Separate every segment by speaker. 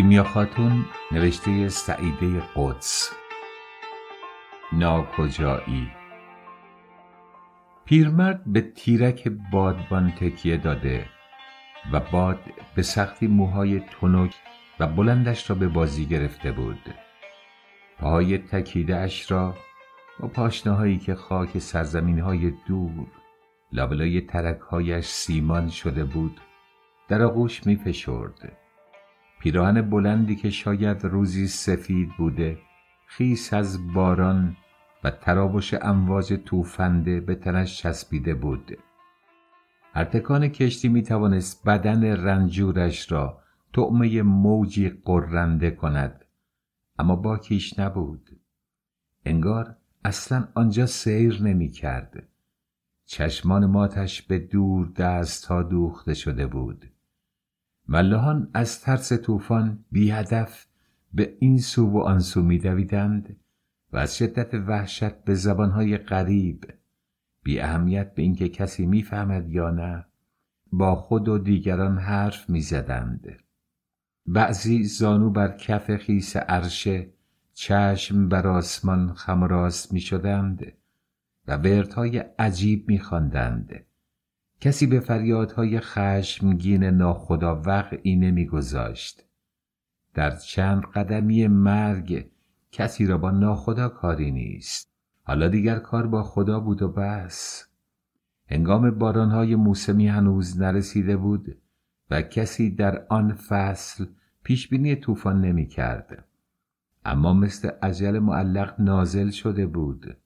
Speaker 1: کیمیا خاتون نوشته سعیده قدس. ناکجایی. پیرمرد به تیرک بادبان تکیه داده و باد به سختی موهای تنک و بلندش را به بازی گرفته بود. پاهای تکیده اش را با پاشنه هایی که خاک سرزمین های دور لابلای ترک هایش سیمان شده بود در آغوش می فشرد. پیراهن بلندی که شاید روزی سفید بوده خیس از باران و تراوش امواج توفنده به تنش چسبیده بود. ارتکان کشتی می توانست بدن رنجورش را طعمه موجی قرنده کند اما باکیش نبود. انگار اصلا آنجا سیر نمی کرد چشمان ماتش به دور دست ها دوخته شده بود. ملهان از ترس طوفان بی هدف به این سو و آن سو می دویدند و از شدت وحشت به زبانهای غریب بی اهمیت به اینکه کسی می‌فهمد یا نه با خود و دیگران حرف می‌زدند بعضی زانو بر کف خیس عرشه چشم بر آسمان خم راست می شدند و وردهای عجیب می خواندند. کسی به فریادهای خشمگین ناخدا وقعی نمیگذاشت در چند قدمی مرگ کسی را با ناخدا کاری نیست. حالا دیگر کار با خدا بود و بس. هنگام بارانهای موسمی هنوز نرسیده بود و کسی در آن فصل پیشبینی طوفان نمی کرد. اما مثل عجل معلق نازل شده بود.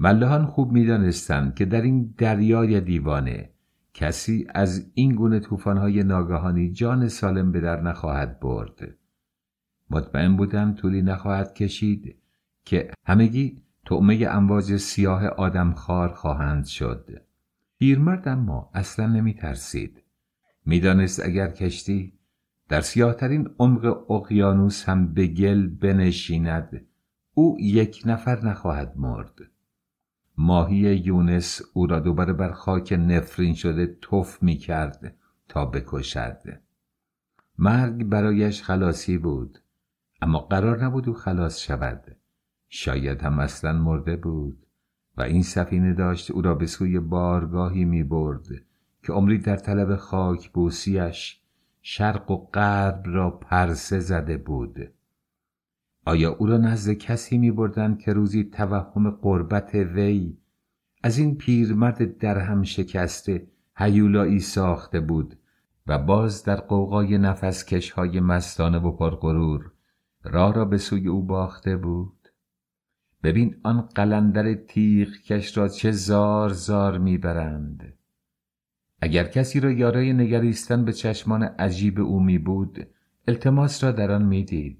Speaker 1: ملهان خوب می‌دانستند که در این دریای دیوانه کسی از این گونه طوفان‌های ناگهانی جان سالم به در نخواهد برد. مطمئن بودم طولی نخواهد کشید که همگی تعمه امواج سیاه آدمخوار خواهند شد. پیرمرد اما اصلا نمی ترسید می‌دانست اگر کشتی در سیاهترین عمق اقیانوس هم به گل بنشیند او یک نفر نخواهد مرد. ماهی یونس او را دوباره بر خاک نفرین شده توف می کرد تا بکشد. مرگ برایش خلاصی بود اما قرار نبود او خلاص شود. شاید هم اصلا مرده بود و این سفینه داشت او را به سوی بارگاهی می برد که عمری در طلب خاک بوسیش شرق و غرب را پرسه زده بود. آیا او را نزد کسی می بردن که روزی توهم قربت وی از این پیرمرد درهم شکسته هیولایی ساخته بود و باز در قوقای نفس های مستانه و پرغرور راه را به سوی او باخته بود؟ ببین آن قلندر تیغ کش را چه زار زار می‌برند. اگر کسی را یارای نگریستن به چشمان عجیب او می بود التماس را در آن می‌دید.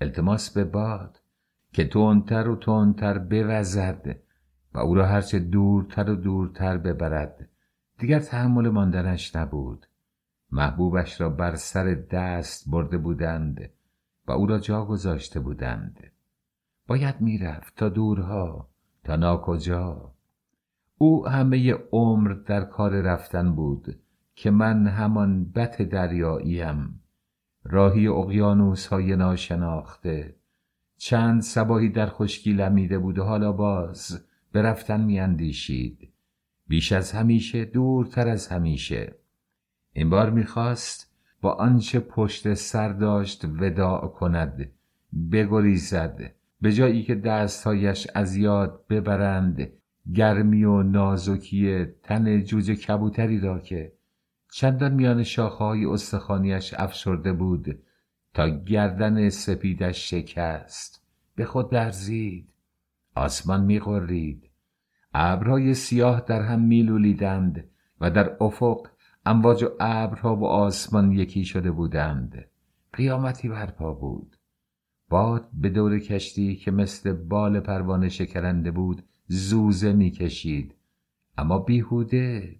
Speaker 1: التماس به باد که تندتر و تندتر بوزد و او را هرچه دورتر و دورتر ببرد. دیگر تحمل ماندنش نبود. محبوبش را بر سر دست برده بودند و او را جا گذاشته بودند. باید می‌رفت تا دورها تا ناکجا. او همه عمر در کار رفتن بود که من همان بت دریاییم. راهی اقیانوس های ناشناخته. چند سباهی در خشکی لمیده بود و حالا باز به رفتن میاندیشید. بیش از همیشه دورتر از همیشه. این بار می‌خواست با آنچه پشت سر داشت وداع کند بگریزد. به جایی که دستهایش از یاد ببرند گرمی و نازکی تن جوجه کبوتری را که چندان میان شاخههای استخانیش افشرده بود تا گردن سپیدش شکست. به خود لرزید. آسمان میغرید. ابرهای سیاه در هم میلولیدند و در افق امواج و ابرها و آسمان یکی شده بودند. قیامتی برپا بود. باد به دور کشتی که مثل بال پروانه شکرنده بود زوزه می‌کشید. اما بیهوده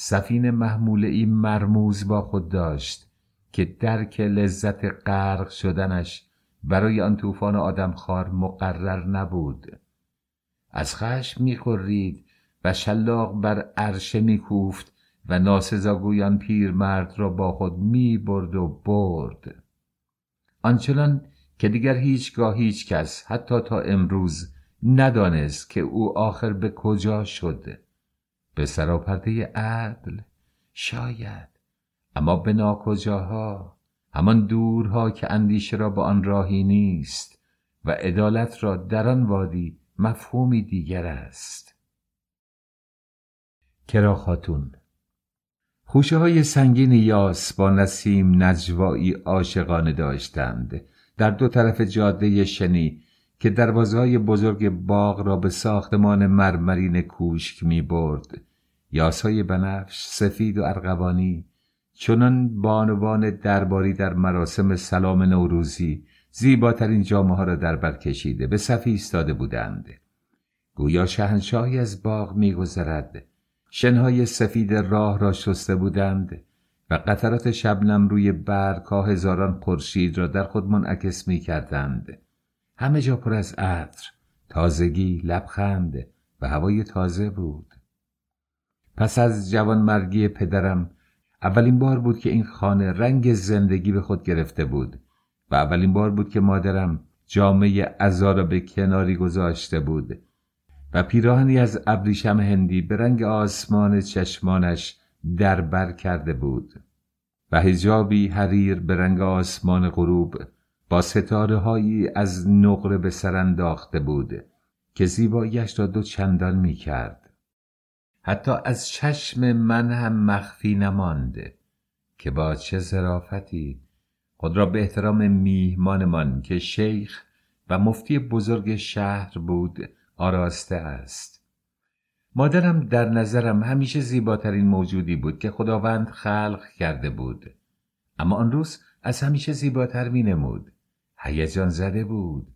Speaker 1: سفین محموله ای مرموز با خود داشت که درک لذت غرق شدنش برای آن طوفان آدمخوار مقرر نبود. از خشم می‌خورید و شلاق بر عرشه میکوفت و ناسزاگویان پیرمرد را با خود می برد و برد. آنچنان که دیگر هیچگاه هیچ کس حتی تا امروز ندانست که او آخر به کجا شد. به سراپرده عدل شاید. اما به ناکجاها همان دورها که اندیشه را به آن راهی نیست و عدالت را در آن وادی مفهومی دیگر است. کرا خاتون خوشه های سنگین یاس با نسیم نجوایی عاشقانه داشتند. در دو طرف جاده شنی که دروازه های بزرگ باغ را به ساختمان مرمرین کوشک می برد های بنفش سفید و ارغوانی چنان بانوان درباری در مراسم سلام نوروزی زیباترین جامعه ها را در بر کشیده به صفی ایستاده بودند گویا شهنشاهی از باغ میگذرد شنهای سفید راه را شسته بودند و قطرات شبنم روی برگها هزاران خورشید را در خود منعکس می کردند. همه جا پر از عطر، تازگی، لبخند و هوای تازه بود. پس از جوانمرگی پدرم اولین بار بود که این خانه رنگ زندگی به خود گرفته بود و اولین بار بود که مادرم جامعه ازا را به کناری گذاشته بود و پیراهنی از ابریشم هندی به رنگ آسمان چشمانش در بر کرده بود و هجابی حریر به رنگ آسمان غروب با ستاره هایی از نقره به سر انداخته بود که زیباییش را دو چندان می کرد. حتی از چشم من هم مخفی نمانده که با چه ظرافتی. خود را به احترام میهمانمان که شیخ و مفتی بزرگ شهر بود آراسته است. مادرم در نظرم همیشه زیباترین موجودی بود که خداوند خلق کرده بود. اما آن روز از همیشه زیباتر می نمود هیجان زده بود.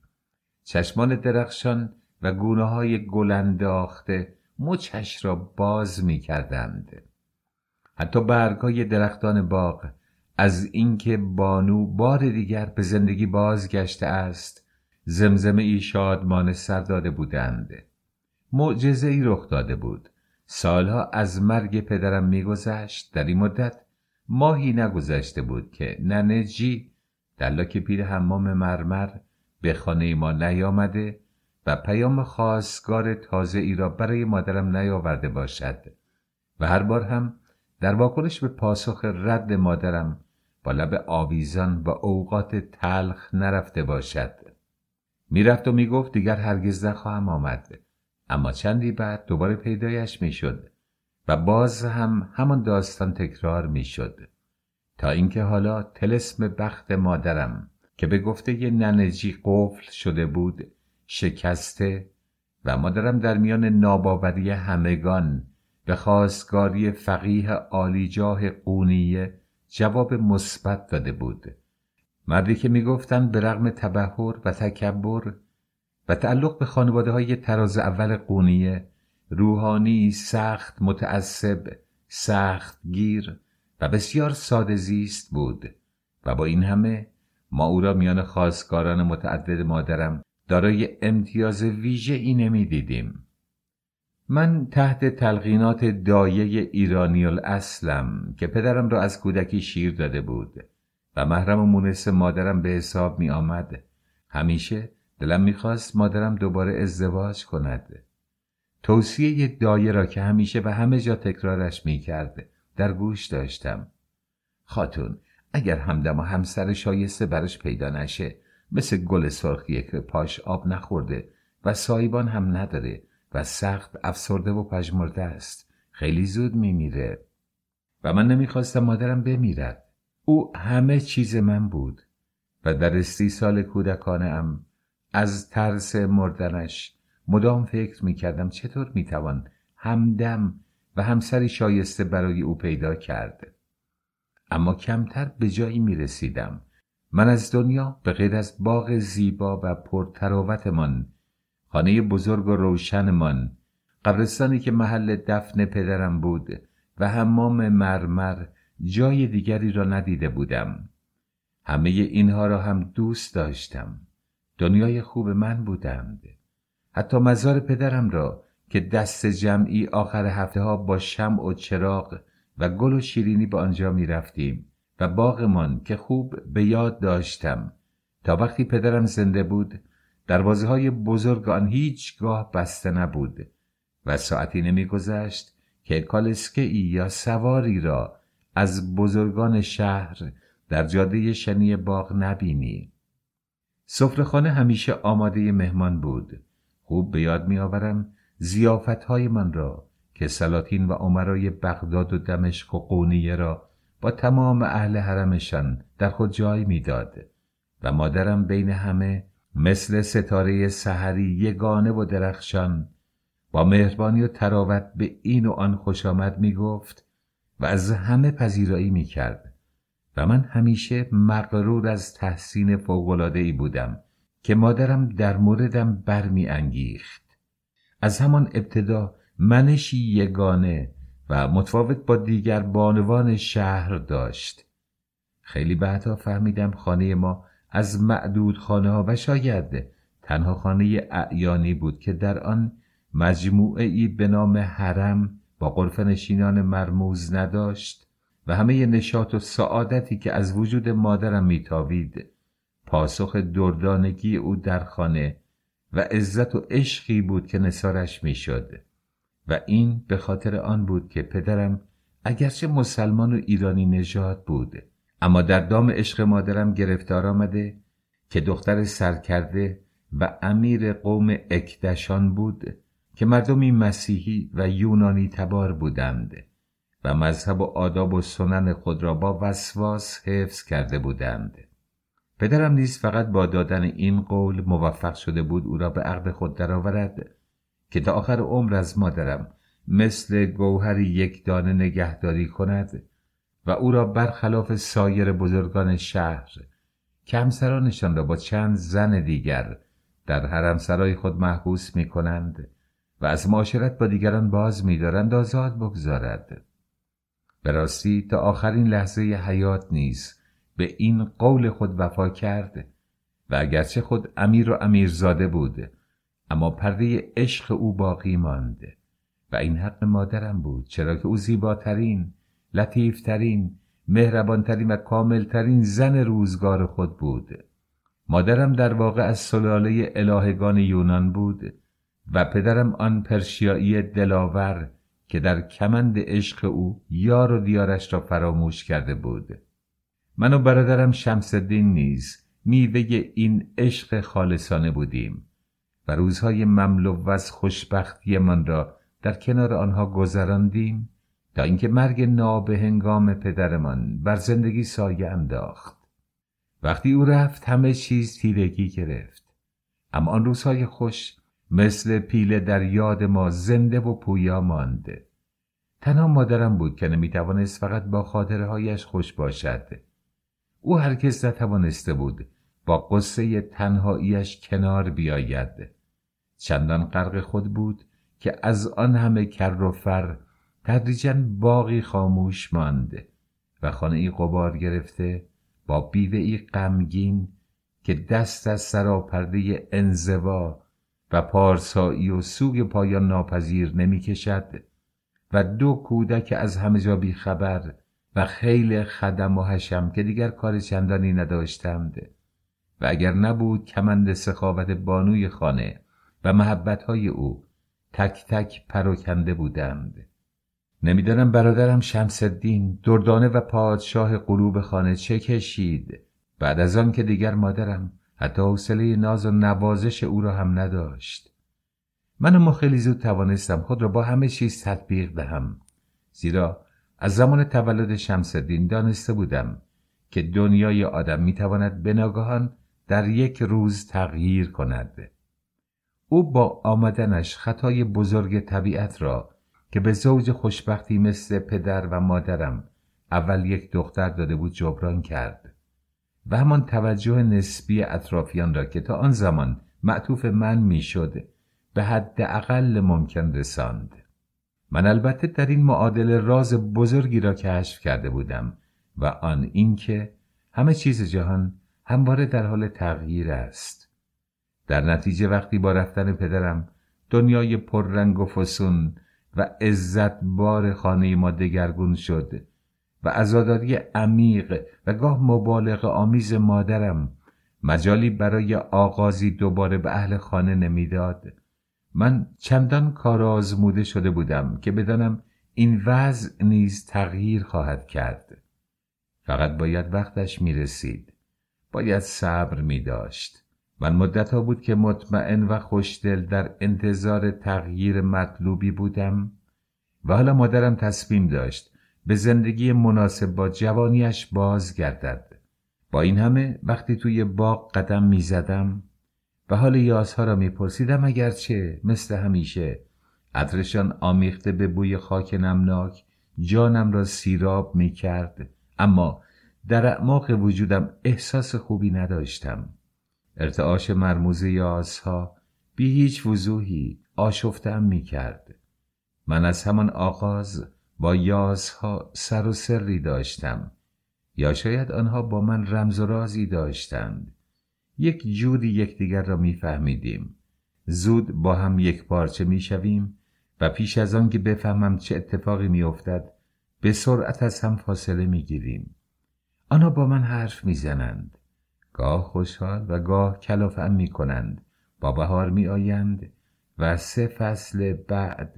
Speaker 1: چشمان درخشان و گونه های گل انداخته مچش را باز می کردند حتی برگای درختان باغ از اینکه بانو بار دیگر به زندگی بازگشته است زمزمه ای شادمان سر داده بودند. معجزه ای رخ داده بود. سالها از مرگ پدرم میگذشت. در این مدت ماهی نگذشته بود که ننه جی دلاک پیر حمام مرمر به خانه ما نیامده و پیام خواستگار تازه ای را برای مادرم نیاورده باشد و هر بار هم در واکنش به پاسخ رد مادرم با لب آویزان و اوقات تلخ نرفته باشد. می‌رفت و می‌گفت دیگر هرگز نخواهم آمد. اما چندی بعد دوباره پیدایش می‌شد و باز هم همان داستان تکرار می‌شد. تا اینکه حالا تلسم بخت مادرم که به گفته ی ننجی قفل شده بود شکسته و مادرم در میان ناباوری همگان به خواستگاری فقیه عالیجاه قونیه جواب مثبت داده بود. مردی که می‌گفتند به رغم تبهر و تکبر و تعلق به خانواده های تراز اول قونیه روحانی سخت متعصب سخت گیر و بسیار ساده زیست بود و با این همه ما او را میان خواستگاران متعدد مادرم دارای امتیاز ویژه ای نمی دیدیم. من تحت تلقینات دایه ایرانی اصلم که پدرم را از کودکی شیر داده بود و محرم و مونس مادرم به حساب می آمد همیشه دلم می‌خواست مادرم دوباره ازدواج کند. توصیه دایه را که همیشه و همه جا تکرارش می کرد در گوش داشتم. خاتون اگر همدم و همسر شایسته برش پیدا نشه مثل گل سرخیه که پاش آب نخورده و سایبان هم نداره و سخت افسرده و پژمرده است. خیلی زود میمیره. و من نمی‌خواستم مادرم بمیرد. او همه چیز من بود و در سی سال کودکانه ام از ترس مردنش مدام فکر می‌کردم چطور می‌توان همدم و همسری شایسته برای او پیدا کرد. اما کمتر به جایی می‌رسیدم من از دنیا به غیر از باغ زیبا و پرتراوتمان خانه بزرگ و روشنمان. قبرستانی که محل دفن پدرم بود و حمام مرمر جای دیگری را ندیده بودم. همه اینها را هم دوست داشتم. دنیای خوب من بودند. حتی مزار پدرم را که دست جمعی آخر هفته ها با شم و چراغ و گل و شیرینی به آنجا می رفتیم و باغمان که خوب به یاد داشتم. تا وقتی پدرم زنده بود دروازه های بزرگ آن هیچگاه بسته نبود و ساعتی نمیگذشت که کالسکه ای یا سواری را از بزرگان شهر در جاده شنی باغ نبینی. سفرهخانه همیشه آماده مهمان بود. خوب به یاد میآورم زیافت های من را که سلاطین و عمرای بغداد و دمشق و قونیه را با تمام اهل حرمشان در خود جای می‌داد و مادرم بین همه مثل ستاره سحری یگانه و درخشان با مهربانی و تراوت به این و آن خوش آمد می گفت و از همه پذیرایی می کرد و من همیشه مغرور از تحسین ای بودم که مادرم در موردم برمی انگیخت از همان ابتدا منشی یگانه و متفاوت با دیگر بانوان شهر داشت. خیلی بعدا فهمیدم خانه ما از معدود خانه ها و شاید تنها خانه اعیانی بود که در آن مجموعه ای به نام حرم با قرف نشینان مرموز نداشت و همه نشاط و سعادتی که از وجود مادرم میتاوید پاسخ دردانگی او در خانه و عزت و عشقی بود که نصارش می‌شد. و این به خاطر آن بود که پدرم اگرچه مسلمان و ایرانی نژاد بود اما در دام عشق مادرم گرفتار آمده که دختر سرکرده و امیر قوم اکدشان بود که مردمی مسیحی و یونانی تبار بودند و مذهب و آداب و سنن خود را با وسواس حفظ کرده بودند. پدرم نیز فقط با دادن این قول موفق شده بود او را به عقد خود درآورد که تا آخر عمر از مادرم مثل گوهری یک دانه نگهداری کند و او را برخلاف سایر بزرگان شهر که همسرانشان را با چند زن دیگر در حرم سرای خود محبوس می کنند و از معاشرت با دیگران باز می‌دارند آزاد بگذارد. به راستی تا آخرین لحظه حیات نیز به این قول خود وفا کرد و اگرچه خود امیر و امیرزاده بود اما پرده عشق او باقی ماند و این حق مادرم بود چرا که او زیباترین لطیفترین مهربانترین و کاملترین زن روزگار خود بود. مادرم در واقع از سلاله الهگان یونان بود و پدرم آن پرشیایی دلاور که در کمند عشق او یار و دیارش را فراموش کرده بود. من و برادرم شمسدین نیز میوه این عشق خالصانه بودیم. و روزهای مملو از خوشبختی من را در کنار آنها گذراندیم تا اینکه مرگ نابهنگام پدرمان بر زندگی سایه انداخت. وقتی او رفت همه چیز تیرگی گرفت. اما آن روزهای خوش مثل پیله در یاد ما زنده و پویا مانده تنها مادرم بود که نمی‌توانست فقط با خاطره هایش خوش باشد. او هرگز نتوانسته بود با قصه تنهاییش کنار بیاید. چندان غرق خود بود که از آن همه کر و فر تدریجا باقی خاموش ماند و خانه ای قبار گرفته با بیوه ای غمگین که دست از سراپرده انزوا و پارسایی و سوگ پایان ناپذیر نمی کشد و دو کودک از همه جا بی خبر و خیلی خدم و حشم که دیگر کار چندانی نداشتند و اگر نبود کمند سخاوت بانوی خانه و محبتهای او تک تک پروکنده بودند. نمی‌دانم برادرم شمسدین دردانه و پادشاه قلوب خانه چه کشید. بعد از آن که دیگر مادرم حتی حوصله ناز و نوازش او را هم نداشت. من اما خیلی زود توانستم خود را با همه چیز تطبیق دهم. زیرا از زمان تولد شمسدین دانسته بودم که دنیای آدم می‌تواند به ناگهان در یک روز تغییر کند. او با آمدنش خطای بزرگ طبیعت را که به زوج خوشبختی مثل پدر و مادرم اول یک دختر داده بود جبران کرد. و همان توجه نسبی اطرافیان را که تا آن زمان معطوف من می‌شد به حد اقل ممکن رساند. من البته در این معادل راز بزرگی را کشف کرده بودم و آن اینکه همه چیز جهان همواره در حال تغییر است. در نتیجه وقتی با رفتن پدرم دنیای پررنگ و فسون و عزت بار خانه ما دگرگون شد و عزاداری عمیق و گاه مبالغ آمیز مادرم مجالی برای آغازی دوباره به اهل خانه نمی‌داد. من چندان کار آزموده شده بودم که بدانم این وضع نیز تغییر خواهد کرد. فقط باید وقتش می رسید باید صبر می داشت من مدت ها بود که مطمئن و خوشدل در انتظار تغییر مطلوبی بودم و حالا مادرم تصمیم داشت به زندگی مناسب با جوانیش بازگردد. با این همه وقتی توی باغ قدم می زدم و حال یاسها را می پرسیدم اگرچه مثل همیشه. عطرشان آمیخته به بوی خاک نمناک جانم را سیراب می کرد اما در اعماق وجودم احساس خوبی نداشتم. ارتعاش مرموز یاسها بی هیچ وضوحی آشفتم می کرد من از همان آغاز با یازها سر و سری داشتم. یا شاید آنها با من رمز و رازی داشتند. یک جوری یکدیگر را میفهمیدیم. زود با هم یک پارچه می‌شویم و پیش از آن که بفهمم چه اتفاقی میافتد به سرعت از هم فاصله می‌گیریم. آنها با من حرف می‌زنند. گاه خوشحال و گاه کلافم می‌کنند. با بهار میآیند و سه فصل بعد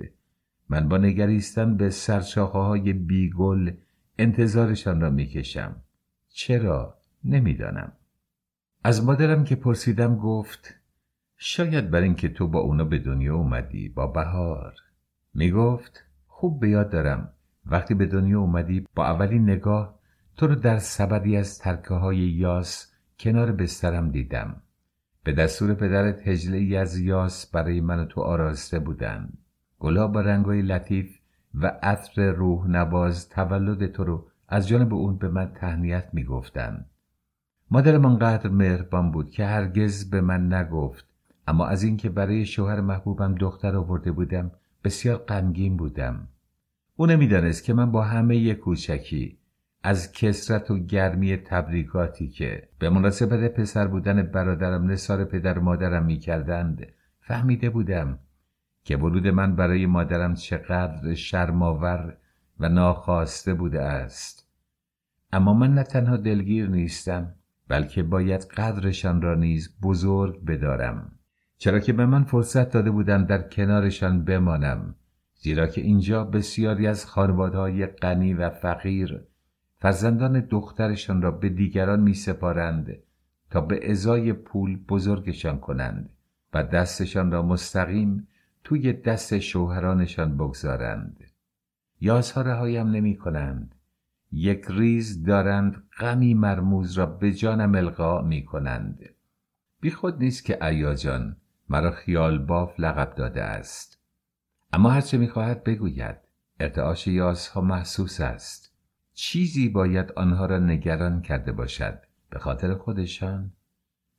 Speaker 1: من با نگریستن به سرشاخه های بیگل انتظارشان را می‌کشم. چرا؟ نمی‌دانم. از مادرم که پرسیدم گفت شاید بر اینکه تو با اونا به دنیا اومدی با بهار. می‌گفت خوب به یاد دارم. وقتی به دنیا اومدی با اولین نگاه تو رو در سبدی از ترکه های یاس کنار بسترم دیدم. به دستور پدرت هجله از یاس برای من و تو آراسته بودند گلها با رنگای لطیف و عطر روح نواز تولد تو رو از جانب اون به من تهنیت می‌گفتند مادرم آنقدر مهربان بود که هرگز به من نگفت. اما از اینکه برای شوهر محبوبم دختر آورده بودم بسیار غمگین بودم. او نمی‌دانست که من با همه کوچکی از کسرت و گرمی تبریکاتی که به مناسبت پسر بودن برادرم نصار پدر مادرم می‌کردند فهمیده بودم که ورود من برای مادرم چقدر شرماور و ناخواسته بوده است. اما من نه تنها دلگیر نیستم بلکه باید قدرشان را نیز بزرگ بدارم. چرا که به من فرصت داده بودند در کنارشان بمانم زیرا که اینجا بسیاری از خانوادهای غنی و فقیر فرزندان دخترشان را به دیگران می سپارند تا به ازای پول بزرگشان کنند و دستشان را مستقیم توی دست شوهرانشان بگذارند. یازها رهایم نمی کنند یک ریز دارند غمی مرموز را به جانم القا می کنند بی خود نیست که ایاجان مرا خیال باف لقب داده است. اما هرچه می‌خواهد بگوید. ارتعاش یازها محسوس است. چیزی باید آنها را نگران کرده باشد. به خاطر خودشان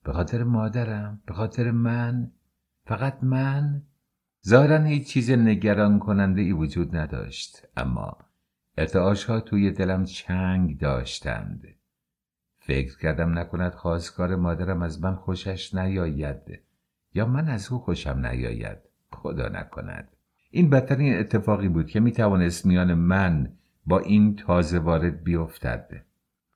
Speaker 1: به خاطر مادرم به خاطر من. فقط من. ظاهرا هیچ چیز نگران کننده ای وجود نداشت اما ارتعاش ها توی دلم چنگ داشتند. فکر کردم نکند خواستگار مادرم از من خوشش نیاید یا من از او خوشم نیاید. خدا نکند. این بدترین اتفاقی بود که می‌توانست میان من با این تازه وارد بیفتد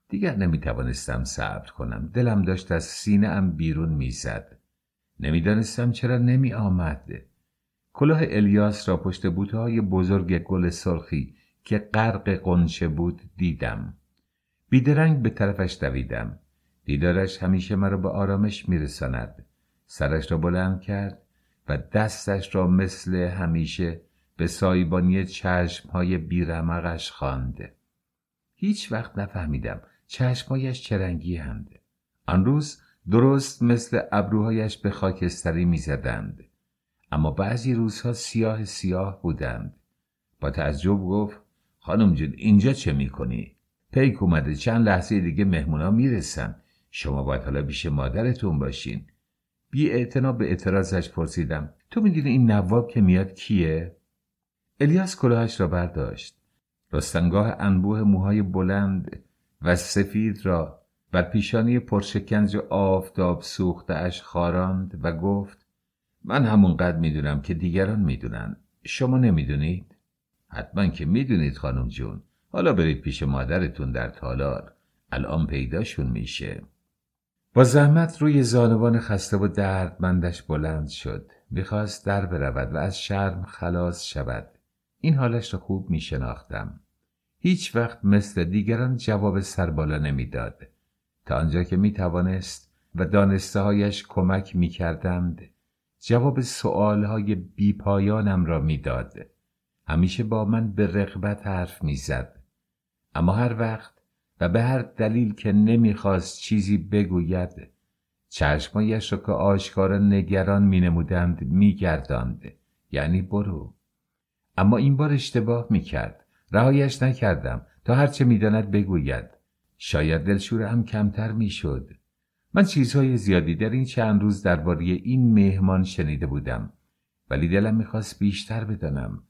Speaker 1: دیگر نمی‌توانستم صبر کنم. دلم داشت از سینه ام بیرون می‌زد. نمی‌دانستم چرا نمی آمد کلاه الیاس را پشت بوتهای بزرگ گل سرخی که غرق قنچه بود دیدم. بیدرنگ به طرفش دویدم. دیدارش همیشه مرا به آرامش میرساند. سرش را بلند کرد و دستش را مثل همیشه به سایبانی چشمهای بیرمقش خواند. هیچ وقت نفهمیدم چشمهایش چه رنگی هند. آن روز درست مثل ابروهایش به خاکستری می‌زدند اما بعضی روزها سیاه سیاه بودند با تعجب گفت خانم جون اینجا چه می‌کنی؟ پیک اومده چند لحظه دیگه مهمونا می‌رسن شما باید حالا بیش مادرتون باشین بی به اعتراضش پرسیدم تو می‌دونی این نواب که میاد کیه؟ الیاس کلاهش را برداشت. رستنگاه انبوه موهای بلند و سفید را بر پیشانی پرشکنج آفتاب سوخته اش خاراند و گفت من همونقدر می‌دونم که دیگران می‌دونن. شما نمی‌دونید؟ حتما که می‌دونید خانم جون. حالا برید پیش مادرتون در تالار. الان پیداشون میشه. با زحمت روی زانوان خسته و دردمندش بلند شد. می‌خواست در برود و از شرم خلاص شود. این حالش را خوب میشناختم. هیچ وقت مثل دیگران جواب سربالا نمی‌داد. تا آنجا که می‌توانست و دانسته هایش کمک می‌کردند جواب سؤالهای بیپایانم را می‌داد. همیشه با من به رغبت حرف می‌زد. اما هر وقت و به هر دلیل که نمی‌خواست چیزی بگوید چشمایش را که آشکارا نگران مینمودند میگرداند. یعنی برو. اما این بار اشتباه می‌کرد. رهایش نکردم. تا هرچه می‌داند بگوید. شاید دلشور هم کمتر می‌شد. من چیزهای زیادی در این چند روز درباره این مهمان شنیده بودم. ولی دلم می‌خواست بیشتر بدانم.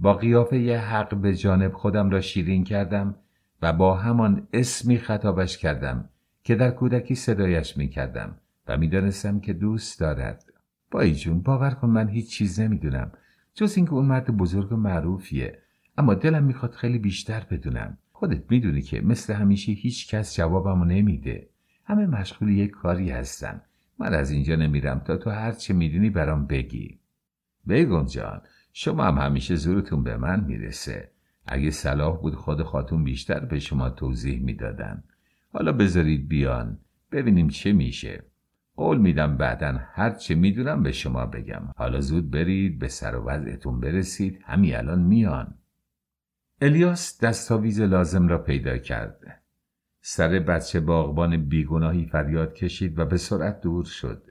Speaker 1: با قیافه ی حق به جانب خودم را شیرین کردم و با همان اسمی خطابش کردم که در کودکی صدایش می‌کردم و می‌دانستم که دوست دارد. بایی جون باور کن من هیچ چیز نمی‌دونم. جز اینکه اون مرد بزرگ و معروفیه. اما دلم می‌خواد خیلی بیشتر بدونم. خودت می‌دونی که مثل همیشه هیچ کس جوابمو نمیده. همه مشغول یک کاری هستن. من از اینجا نمیرم تا تو هر چه می‌دونی برام بگی. بگم جان شما هم همیشه زورتون به من می‌رسه. اگه صلاح بود خود خاتون بیشتر به شما توضیح می‌دادن. حالا بذارید بیان. ببینیم چه میشه. قول میدم بعدا هر چه می‌دونم به شما بگم. حالا زود برید به سر و وضعتون برسید. همین الان میان. الیاس دستاویز لازم را پیدا کرد سر بچه باغبان بیگناهی فریاد کشید و به سرعت دور شد.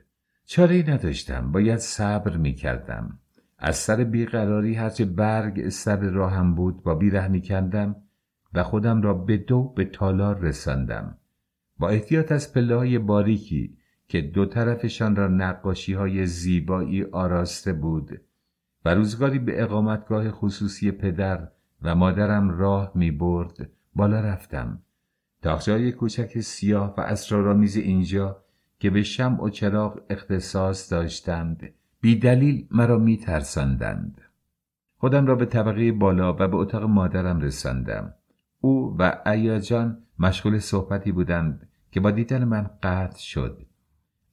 Speaker 1: چاره نداشتم باید صبر می‌کردم. از سر بیقراری هرچه برگ سر راهم بود با بیرحمی کندم و خودم را به دو به تالار رساندم. با احتیاط از پله های باریکی که دو طرفشان را نقاشی های زیبایی آراسته بود و روزگاری به اقامتگاه خصوصی پدر و مادرم راه می برد بالا رفتم تاخچه‌های کوچک سیاه و اسرارآمیز اینجا که به شمع و چراغ اختصاص داشتند بی دلیل مرا می ترسندند. خودم را به طبقه بالا و به اتاق مادرم رساندم. او و ایاجان مشغول صحبتی بودند که با دیدن من قطع شد.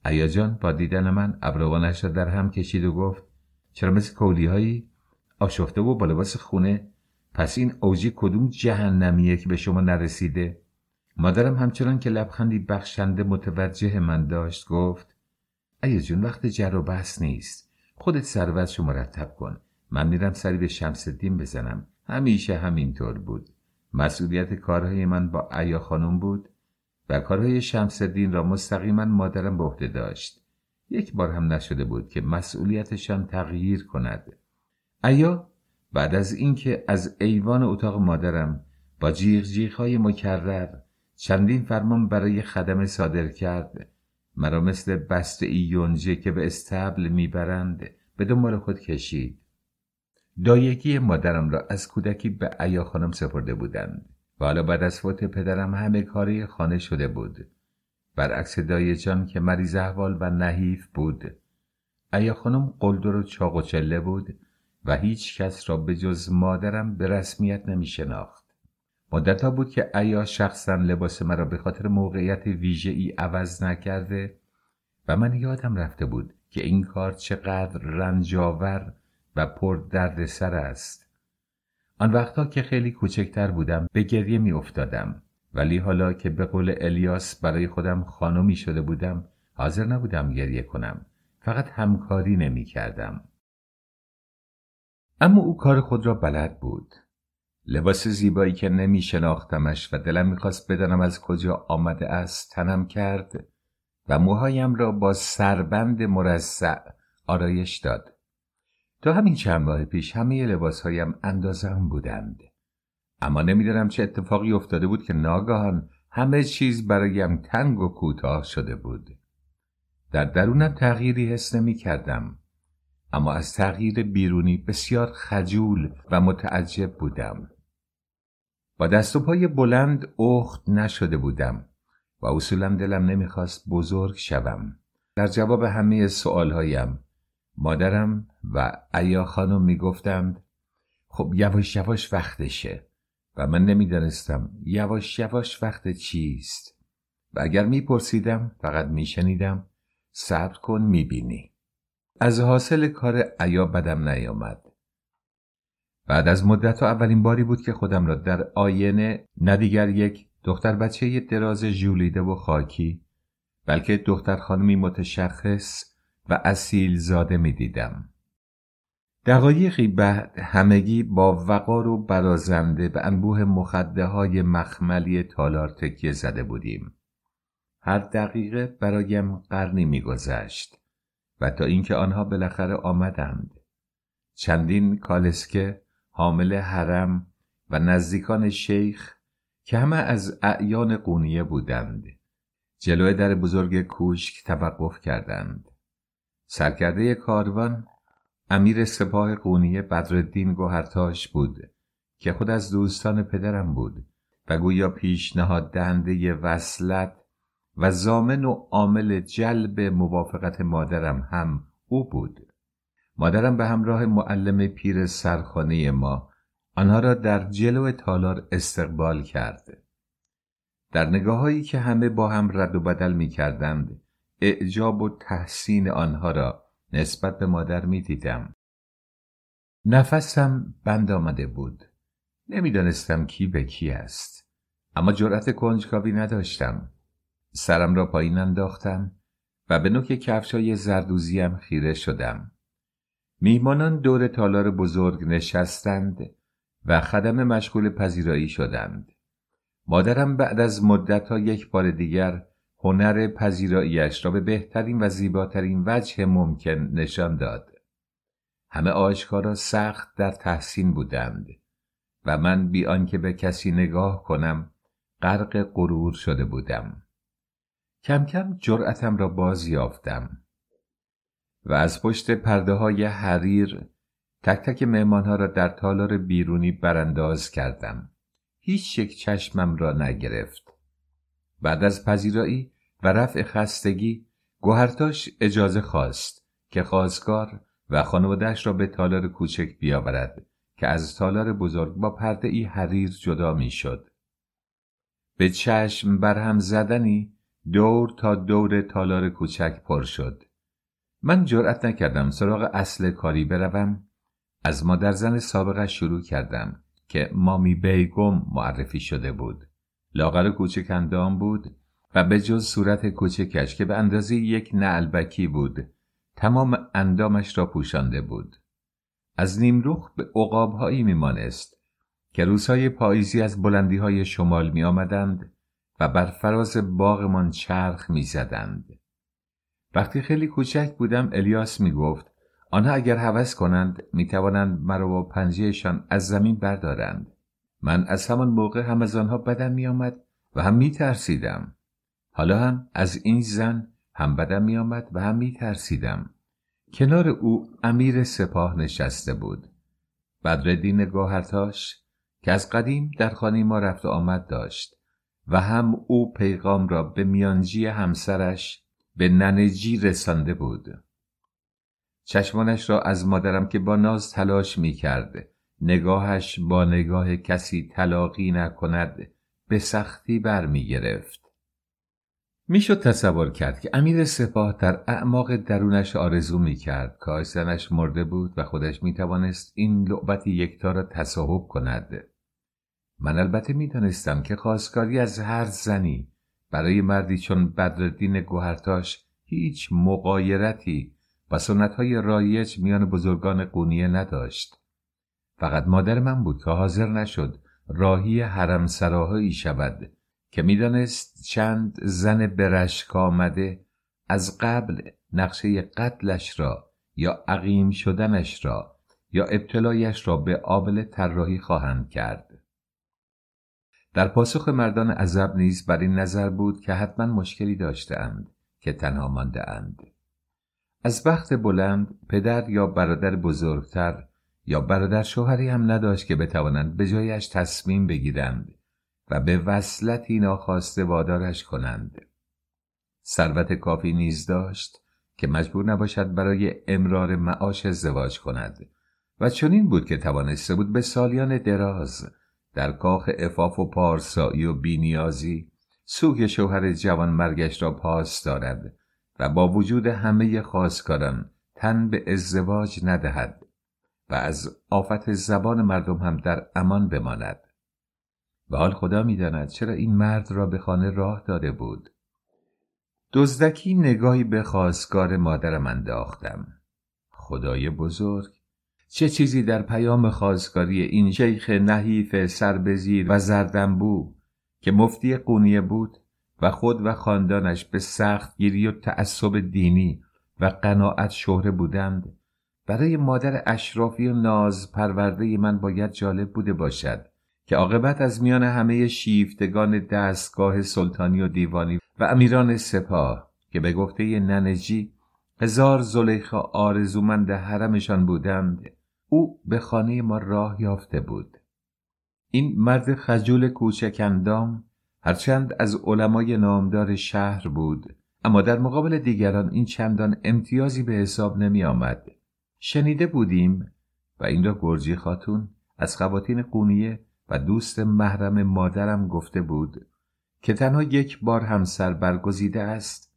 Speaker 1: ایاجان با دیدن من ابروانش را در هم کشید و گفت چرا مثل کولی هایی؟ آشفته و با لباس خونه؟ پس این اوجی کدوم جهنمیه که به شما نرسیده؟ مادرم همچنان که لبخندی بخشنده متوجه من داشت گفت ایا جون وقت جر و بحث نیست. خودت سروتشو مرتب کن. من میرم سری به شمس الدین بزنم. همیشه همینطور بود. مسئولیت کارهای من با ایا خانم بود. و کارهای شمس الدین را مستقیما مادرم به عهده داشت. یک بار هم نشده بود که مسئولیتشان تغییر کند. ایا بعد از اینکه از ایوان اتاق مادرم با جیغ جیغ های مکرر چندین فرمان برای خدمه صادر کرد مرا مثل بسته ای یونجه که به استبل می‌برند به دنبال خود کشید. دایگی مادرم را از کودکی به ایا خانم سپرده بودند. و حالا بعد از فوت پدرم همه کاری خانه شده بود. برعکس دایجان که مریض احوال و نحیف بود. ایا خانم قلدر و چاق و چله بود و هیچ کس را به جز مادرم به رسمیت نمی شناخت. مدتها بود که ایا شخصا لباس مرا به خاطر موقعیت ویژه ای عوض نکرده و من یادم رفته بود که این کار چقدر رنجاور و پر درد سر است. آن وقتها که خیلی کوچکتر بودم به گریه می افتادم ولی حالا که به قول الیاس برای خودم خانمی شده بودم حاضر نبودم گریه کنم. فقط همکاری نمی کردم. اما او کار خود را بلد بود. لباس زیبایی که نمی شناختمش و دلم می‌خواست بدانم از کجا آمده است تنم کرد و موهایم را با سربند مرصع آرایش داد. تا همین چند ماه پیش همه لباسهایم اندازم بودند. اما نمی‌دانم چه اتفاقی افتاده بود که ناگهان همه چیز برایم تنگ و کوتاه شده بود. در درونم تغییری حس نمی کردم اما از تغییر بیرونی بسیار خجول و متعجب بودم. با دست و پای بلند اخت نشده بودم و اصولا دلم نمی‌خواست بزرگ شوم. در جواب همه سوالهایم مادرم و ایا خانم می‌گفتند خب یواش یواش وقتشه و من نمی‌دانستم یواش یواش وقت چیست و اگر میپرسیدم فقط میشنیدم صبر کن می‌بینی. از حاصل کار ایا بدم نیامد. بعد از مدت و اولین باری بود که خودم را در آینه نه دیگر یک دختر بچه دراز ژولیده و خاکی بلکه دختر خانمی متشخص و اصیل زاده می دیدم. دقایقی بعد همگی با وقار و برازنده به انبوه مخده های مخملی تالار تکیه زده بودیم. هر دقیقه برایم قرنی میگذشت و تا اینکه آنها بالاخره آمدند. چندین کالسکه حامل حرم و نزدیکان شیخ که همه از اعیان قونیه بودند جلوی در بزرگ کوشک توقف کردند سرکرده کاروان امیر سپاه قونیه بدردین گوهرتاش بود که خود از دوستان پدرم بود و گویا پیشنهاد دهنده وصلت و زامن و عامل جلب موافقت مادرم هم او بود. مادرم به همراه معلم پیر سرخانه ما آنها را در جلو تالار استقبال کرد. در نگاه هایی که همه با هم رد و بدل می کردند اعجاب و تحسین آنها را نسبت به مادر می دیدم. نفسم بند آمده بود. نمی‌دانستم کی به کی است. اما جرأت کنجکاوی نداشتم. سرم را پایین انداختم و به نوک کفشای زردوزیم خیره شدم. میهمانان دور تالار بزرگ نشستند و خدم مشغول پذیرایی شدند. مادرم بعد از مدتها یک بار دیگر هنر پذیراییش را به بهترین و زیباترین وجه ممکن نشان داد. همه آشکارا سخت در تحسین بودند و من بی آنکه به کسی نگاه کنم غرق غرور شده بودم. کم کم جرأتم را باز یافتم و از پشت پرده های حریر تک تک مهمانها را در تالار بیرونی برانداز کردم. هیچ یک چشمم را نگرفت. بعد از پذیرایی و رفع خستگی گوهرتاش اجازه خواست که خواستگار و خانوادهش را به تالار کوچک بیاورد که از تالار بزرگ با پرده ای حریر جدا می شد. به چشم برهم زدنی دور تا دور تالار کوچک پر شد. من جرأت نکردم سراغ اصل کاری بروم از مادر زن سابقه شروع کردم که مامی بیگم معرفی شده بود لاغر کوچک اندام بود و به جز صورت کوچکش که به اندازه یک نعلبکی بود تمام اندامش را پوشانده بود از نیمروخ به عقابهایی میمانست که روزهای پاییزی از بلندی های شمال می آمدند و بر فراز باغمان چرخ می زدند. وقتی خیلی کوچک بودم الیاس می گفت آنها اگر هوس کنند می توانند مرا با پنجهشان از زمین بردارند. من از همان موقع هم از آنها بدم می آمد و هم می ترسیدم. حالا هم از این زن هم بدم می آمد و هم می ترسیدم. کنار او امیر سپاه نشسته بود. بدردین گوهرتاش که از قدیم در خانه ما رفت آمد داشت و هم او پیغام را به میانجی همسرش به ننجی رسانده بود. چشمانش را از مادرم که با ناز تلاش می کرد نگاهش با نگاه کسی تلاقی نکند به سختی بر می گرفت. می‌شد تصور کرد که امیر سپاه در اعماق درونش آرزو می کرد کاش زنش مرده بود و خودش می توانست این لعبت یکتا را تصاحب کند. من البته می دانستم که خواستگاری از هر زنی برای مردی چون بدردین گوهرتاش هیچ مقایرتی و سنت های رایج میان بزرگان قونیه نداشت. فقط مادر من بود که حاضر نشد راهی حرم سراهایی شود که می‌دانست چند زن برشک آمده از قبل نقشه قتلش را یا عقیم شدنش را یا ابتلایش را به آبل طراحی خواهند کرد. در پاسخ مردان عذب نیز بر این نظر بود که حتما مشکلی داشتهاند که تنها مانده اند. از بخت بلند پدر یا برادر بزرگتر یا برادر شوهری هم نداشت که بتوانند به جایش تصمیم بگیرند و به وصلتی ناخواسته وادارش کنند. ثروت کافی نیز داشت که مجبور نباشد برای امرار معاش ازدواج کند و چنین بود که توانسته بود به سالیان دراز در کاخ افاف و پارسایی و بینیازی سوگ شوهر جوان مرگش را پاس دارد و با وجود همه خواستگاران تن به ازدواج ندهد و از آفت زبان مردم هم در امان بماند و حال خدا می‌داند چرا این مرد را به خانه راه داده بود. دزدکی نگاهی به خواستگار مادرم انداختم. خدای بزرگ چه چیزی در پیام خواستگاری این شیخ نحیف سربزیر و زردنبو که مفتی قونیه بود و خود و خاندانش به سخت گیری و تعصب دینی و قناعت شهره بودند برای مادر اشرافی و ناز پرورده من باید جالب بوده باشد. که عاقبت از میان همه شیفتگان دستگاه سلطانی و دیوانی و امیران سپاه که به گفته ننجی هزار زلیخا آرزومند حرمشان بودند او به خانه ما راه یافته بود این مرد خجول کوچکندام هرچند از علمای نامدار شهر بود اما در مقابل دیگران این چندان امتیازی به حساب نمی آمد. شنیده بودیم و این را گرجی خاتون از خواتین قونیه و دوست محرم مادرم گفته بود که تنها یک بار همسر برگزیده است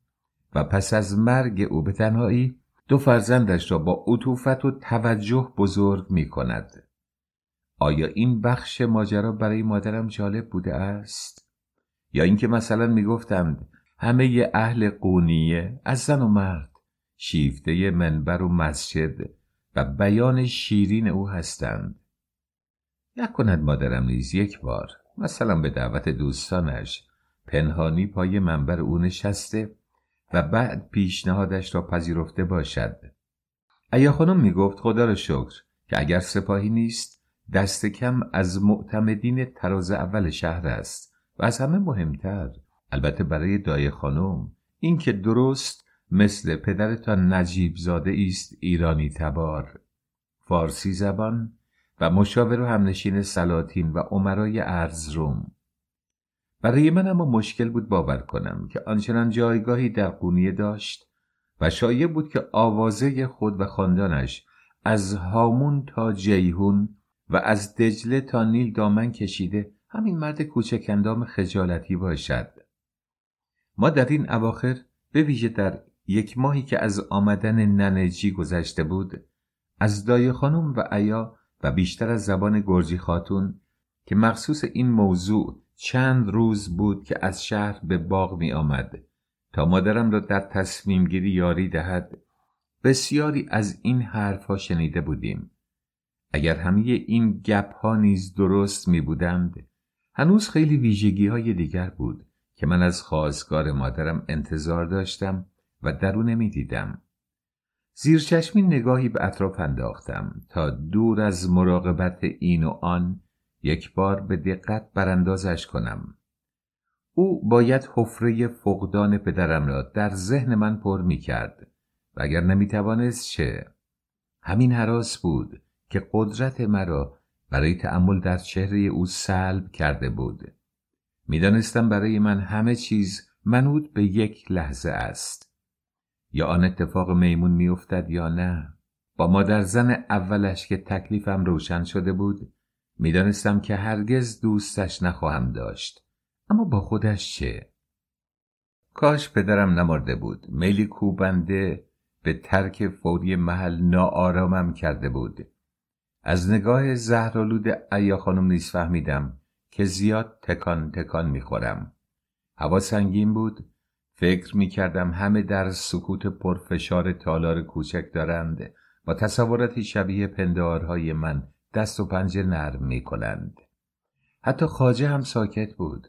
Speaker 1: و پس از مرگ او به تنهایی دو فرزندش را با عطوفت و توجه بزرگ می کند. آیا این بخش ماجرا برای مادرم جالب بوده است؟ یا اینکه مثلا می‌گفتند همه اهل قونیه از زن و مرد شیفته منبر و مسجد و بیان شیرین او هستند نکند مادرم نیز یک بار. مثلا به دعوت دوستانش. پنهانی پای منبر او نشسته و بعد پیشنهادش را پذیرفته باشد. ایا خانم می‌گفت خدا را شکر که اگر سپاهی نیست دست کم از معتمدین تراز اول شهر است و از همه مهمتر. البته برای دای خانم این که درست مثل پدرتان نجیب زاده است ایرانی تبار. فارسی زبان و مشاور و همنشین سلاطین و عمرای ارزروم برای من اما مشکل بود باور کنم که آنچنان جایگاهی در قونیه داشت و شایع بود که آوازه خود و خاندانش از هامون تا جیهون و از دجله تا نیل دامن کشیده همین مرد کوچکندام خجالتی باشد. ما در این اواخر به ویژه در یک ماهی که از آمدن ننجی گذشته بود از دای خانم و ایا و بیشتر از زبان گرجی خاتون که مخصوص این موضوع چند روز بود که از شهر به باغ می آمد تا مادرم را در تصمیم گیری یاری دهد بسیاری از این حرفها شنیده بودیم اگر همه این گپ ها نیز درست می بودند هنوز خیلی ویژگی های دیگر بود که من از خواستگار مادرم انتظار داشتم و در او نمی دیدم. زیر چشمی نگاهی به اطراف انداختم تا دور از مراقبت این و آن یک بار به دقت براندازش کنم. او باید حفره فقدان پدرم را در ذهن من پر می کرد و اگر نمی توانست چه؟ همین حراس بود که قدرت مرا برای تأمل در چهره او سلب کرده بود. می‌دانستم برای من همه چیز منوط به یک لحظه است یا آن اتفاق میمون میافتد یا نه؟ با مادر زن اولش که تکلیفم روشن شده بود می‌دانستم که هرگز دوستش نخواهم داشت. اما با خودش چه؟ کاش پدرم نمرده بود. میلی کوبنده به ترک فوری محل ناآرامم کرده بود. از نگاه زهرالود ایا خانم نیز فهمیدم که زیاد تکان تکان می‌خورم. هوا سنگین بود. فکر می‌کردم همه در سکوت پرفشار تالار کوچک دارند با تصوراتی شبیه پندارهای من دست و پنجه نرم می‌کنند. حتی خاجه هم ساکت بود.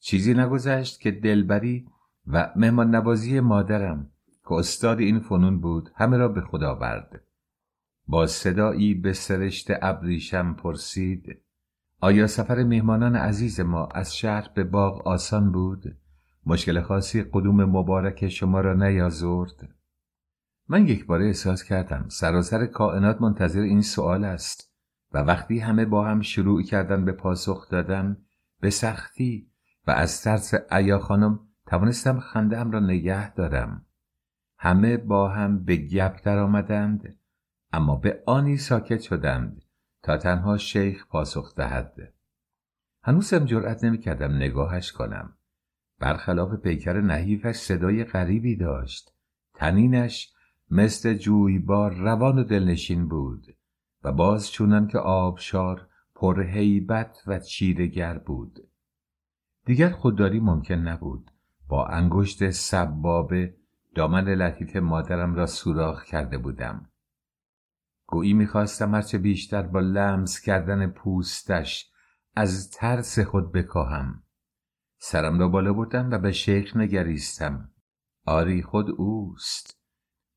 Speaker 1: چیزی نگذشت که دلبری و مهمان نوازی مادرم که استاد این فنون بود همه را به خدا برد با صدایی به سرشت ابریشم پرسید آیا سفر مهمانان عزیز ما از شهر به باغ آسان بود؟ مشکل خاصی قدوم مبارک شما را نیازرد؟ من یک باره احساس کردم سراسر کائنات منتظر این سوال است و وقتی همه با هم شروع کردن به پاسخ دادن به سختی و از ترس ایا خانم توانستم خنده را نگه دارم. همه با هم به گپ آمدند اما به آنی ساکت شدند تا تنها شیخ پاسخ دهد. هنوزم جرأت نمی‌کردم نگاهش کنم. برخلاف پیکر نحیفش صدای غریبی داشت. تنینش مثل جویبار روان و دلنشین بود و باز چونان که آبشار پر هیبت و چیرگر بود. دیگر خودداری ممکن نبود. با انگشت سبابه دامن لطیف مادرم را سوراخ کرده بودم. گویی می‌خواستم هرچه بیشتر با لمس کردن پوستش از ترس خود بکاهم. سرم را بالا بردم و به شیخ نگریستم. آری خود اوست.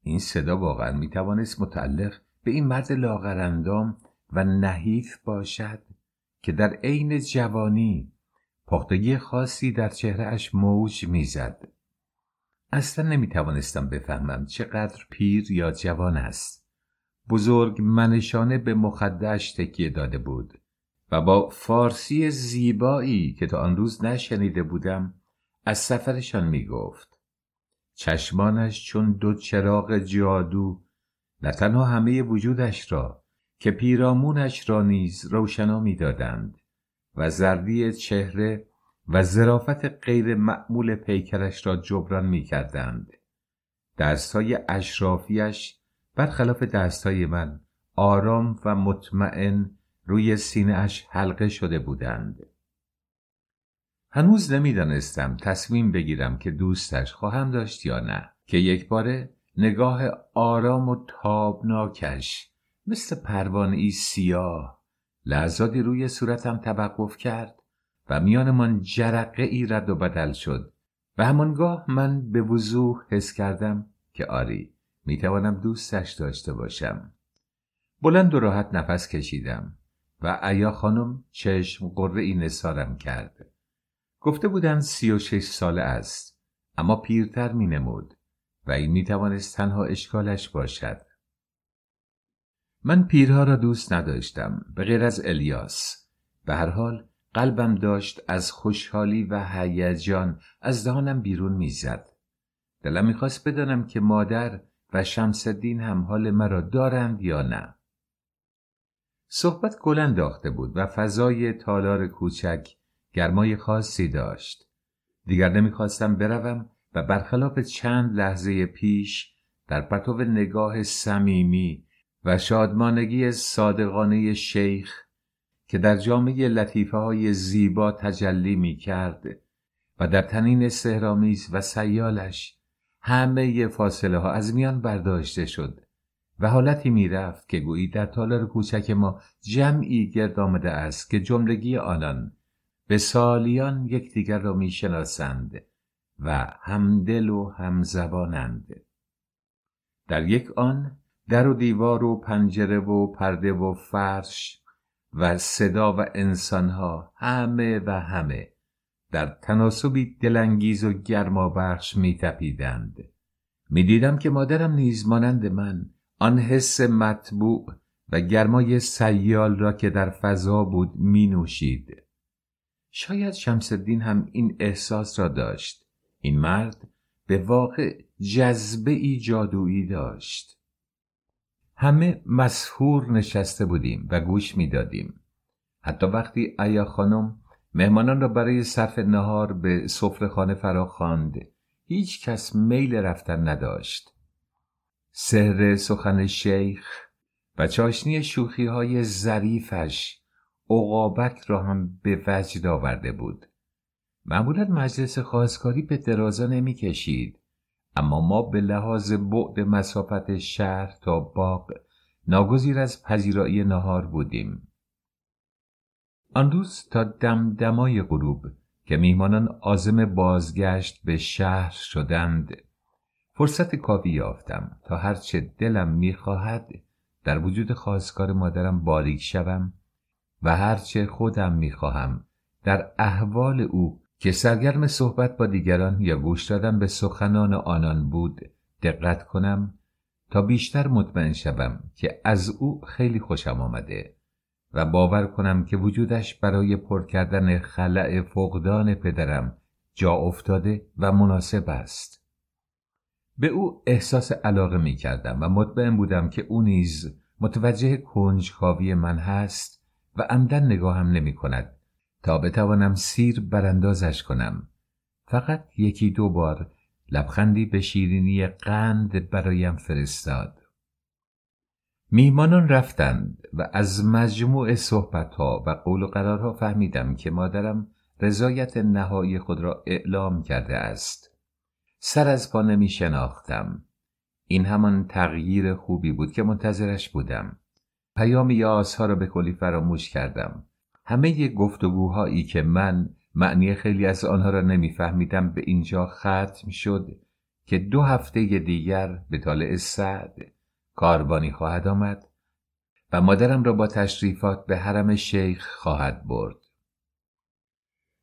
Speaker 1: این صدا واقعا می‌توانست متعلق به این مرد لاغرندام و نحیف باشد که در عین جوانی پختگی خاصی در چهرهش موج می‌زد. اصلا نمی‌توانستم بفهمم چقدر پیر یا جوان است. بزرگ منشانه به مخدش تکیه داده بود. و با فارسی زیبایی که تا آن روز نشنیده بودم از سفرشان می‌گفت چشمانش چون دو چراغ جادو نه تنها همه وجودش را که پیرامونش را نیز روشنا می‌دادند و زردی چهره و ظرافت غیر معمول پیکرش را جبران می کردند. دستهای اشرافیش برخلاف دستهای من آرام و مطمئن روی سینه اش حلقه شده بودند. هنوز نمی‌دانستم تصمیم بگیرم که دوستش خواهم داشت یا نه که یک باره نگاه آرام و تابناکش مثل پروانه ای سیاه لحظاتی روی صورتم توقف کرد و میانمان جرقه ای رد و بدل شد و همانگاه من به وضوح حس کردم که آری می‌توانم دوستش داشته باشم بلند و راحت نفس کشیدم و ایا خانم چشم قره ای نسارم کرد. گفته بودند سی و شش ساله است اما پیرتر می نمود و این می توانست تنها اشکالش باشد. من پیرها را دوست نداشتم به غیر از الیاس. به هر حال قلبم داشت از خوشحالی و هیجان از دهانم بیرون می‌زد دلم می‌خواست بدانم که مادر و شمسدین هم حال مرا دارند یا نه. صحبت گل انداخته بود و فضای تالار کوچک گرمای خاصی داشت. دیگر نمی‌خواستم بروم و برخلاف چند لحظه پیش در پرتو نگاه صمیمی و شادمانگی صادقانه شیخ که در جامعه لطیفه های زیبا تجلی می کرد و در تنین سهرامیز و سیالش همه فاصله ها از میان برداشته شد. و حالتی می‌رفت که گویی در تالار کوچک ما جمعی گرد آمده است که جملگی آنان به سالیان یکدیگر را می‌شناسند و همدل و همزبانند. در یک آن در و دیوار و پنجره و پرده و فرش و صدا و انسانها همه و همه در تناسبی دلانگیز و گرمابخش میتپیدند. می‌دیدم که مادرم نیز مانند من آن حس مطبوع و گرمای سیال را که در فضا بود می نوشید. شاید شمسدین هم این احساس را داشت. این مرد به واقع جذبه ای جادویی داشت. همه مسهور نشسته بودیم و گوش می‌دادیم. حتی وقتی ایا خانم مهمانان را برای صرف نهار به خانه فرا خواند هیچ کس میل رفتن نداشت سهر سخن شیخ و چاشنی شوخی های ظریفش عقابک را هم به وجد آورده بود. معمولا مجلس خواستگاری به درازا نمی کشید اما ما به لحاظ بعد مسافت شهر تا باغ ناگزیر از پذیرایی نهار بودیم. آن روز تا دمدمای غروب که میهمانان عازم بازگشت به شهر شدند فرصت کافی یافتم تا هرچه دلم می‌خواهد در وجود خواستگار مادرم باریک شوم و هرچه خودم می‌خواهم در احوال او که سرگرم صحبت با دیگران یا گوش دادن به سخنان آنان بود دقت کنم تا بیشتر مطمئن شوم که از او خیلی خوشم آمده و باور کنم که وجودش برای پر کردن خلع فقدان پدرم جا افتاده و مناسب است. به او احساس علاقه می کردم و مطمئن بودم که او نیز متوجه کنجکاوی من هست و عمدن نگاهم نمی کند تا بتوانم سیر براندازش کنم. فقط یکی دو بار لبخندی به شیرینی قند برایم فرستاد. میهمانان رفتند و از مجموع صحبتها و قول و قرارها فهمیدم که مادرم رضایت نهایی خود را اعلام کرده است. سر از پا نمی شناختم این همان تغییر خوبی بود که منتظرش بودم. پیام یاسها را به کلی فراموش کردم. همه گفتگوهایی که من معنی خیلی از آنها را نمیفهمیدم به اینجا ختم شد که دو هفته دیگر به طالع سعد کاربانی خواهد آمد و مادرم را با تشریفات به حرم شیخ خواهد برد.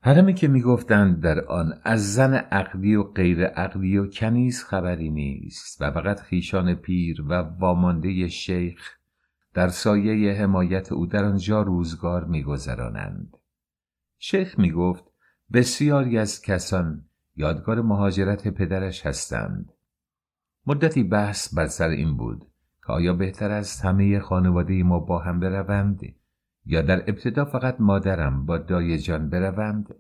Speaker 1: حرمی که می‌گفتند در آن از زن عقدی و غیر عقدی و کنیز خبری نیست و فقط خیشان پیر و وامانده شیخ در سایه حمایت او در آنجا روزگار میگذرانند. شیخ می‌گفت بسیاری از کسان یادگار مهاجرت پدرش هستند. مدتی بحث بر سر این بود که آیا بهتر است همه خانواده ما با هم بروند؟ یا در ابتدا فقط مادرم با دای جان بروند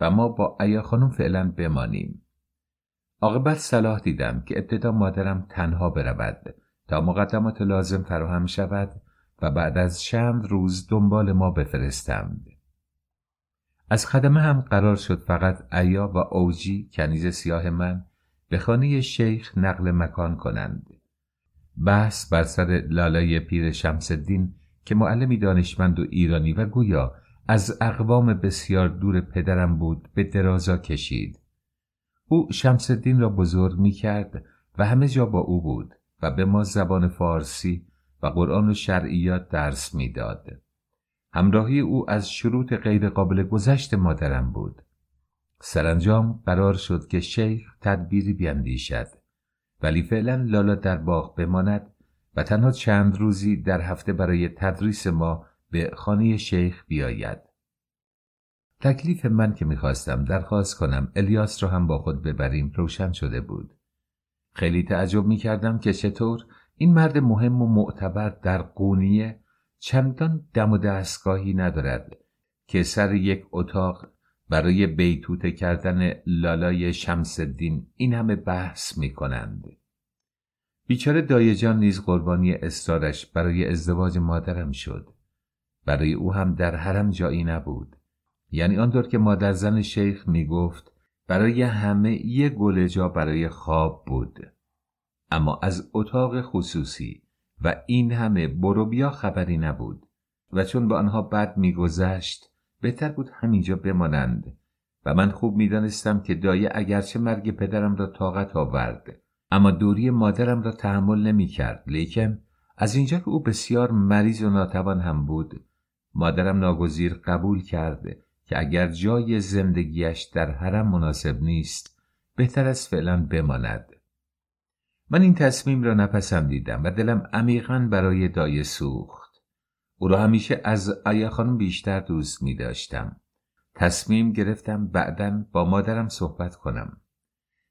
Speaker 1: و ما با ایا خانم فعلا بمانیم. عاقبت صلاح دیدم که ابتدا مادرم تنها برود تا مقدمات لازم فراهم شود و بعد از چند روز دنبال ما بفرستند. از خدمه هم قرار شد فقط ایا و اوجی کنیز سیاه من به خانه شیخ نقل مکان کنند. بحث بر سر لالای پیر شمس الدین که معلمی دانشمند و ایرانی و گویا از اقوام بسیار دور پدرم بود به درازا کشید او شمس را بزرگ می کرد و همه جا با او بود و به ما زبان فارسی و قرآن و شرعیات درس می‌داد. همراهی او از شروط غیرقابل گذشت مادرم بود. سرانجام قرار شد که شیخ تدبیری بیندیشد ولی فعلا لالا در باغ بماند و تنها چند روزی در هفته برای تدریس ما به خانه شیخ بیاید. تکلیف من که می‌خواستم درخواست کنم الیاس را هم با خود ببریم روشن شده بود. خیلی تعجب می‌کردم که چطور این مرد مهم و معتبر در قونیه چندان دم و دستگاهی ندارد که سر یک اتاق برای بیتوته کردن لالای شمس الدین این همه بحث می کنند. بیچاره دایجان نیز قربانی اصرارش برای ازدواج مادرم شد. برای او هم در حرم جایی نبود. یعنی آنطور که مادر زن شیخ می گفت برای همه یه گل جا برای خواب بود. اما از اتاق خصوصی و این همه برو بیا خبری نبود و چون به آنها بد میگذشت بهتر بود همینجا بمانند و من خوب می‌دانستم که دایه اگرچه مرگ پدرم را طاقت آورد اما دوری مادرم را تحمل نمی‌کرد. لیکن از اینجا که او بسیار مریض و ناتوان هم بود مادرم ناگزیر قبول کرد که اگر جای زندگیش در حرم مناسب نیست بهتر از فعلا بماند. من این تصمیم را نپسندیدم و دلم عمیقا برای دایه سوخت. او را همیشه از آیا خانم بیشتر دوست می داشتم تصمیم گرفتم بعدا با مادرم صحبت کنم.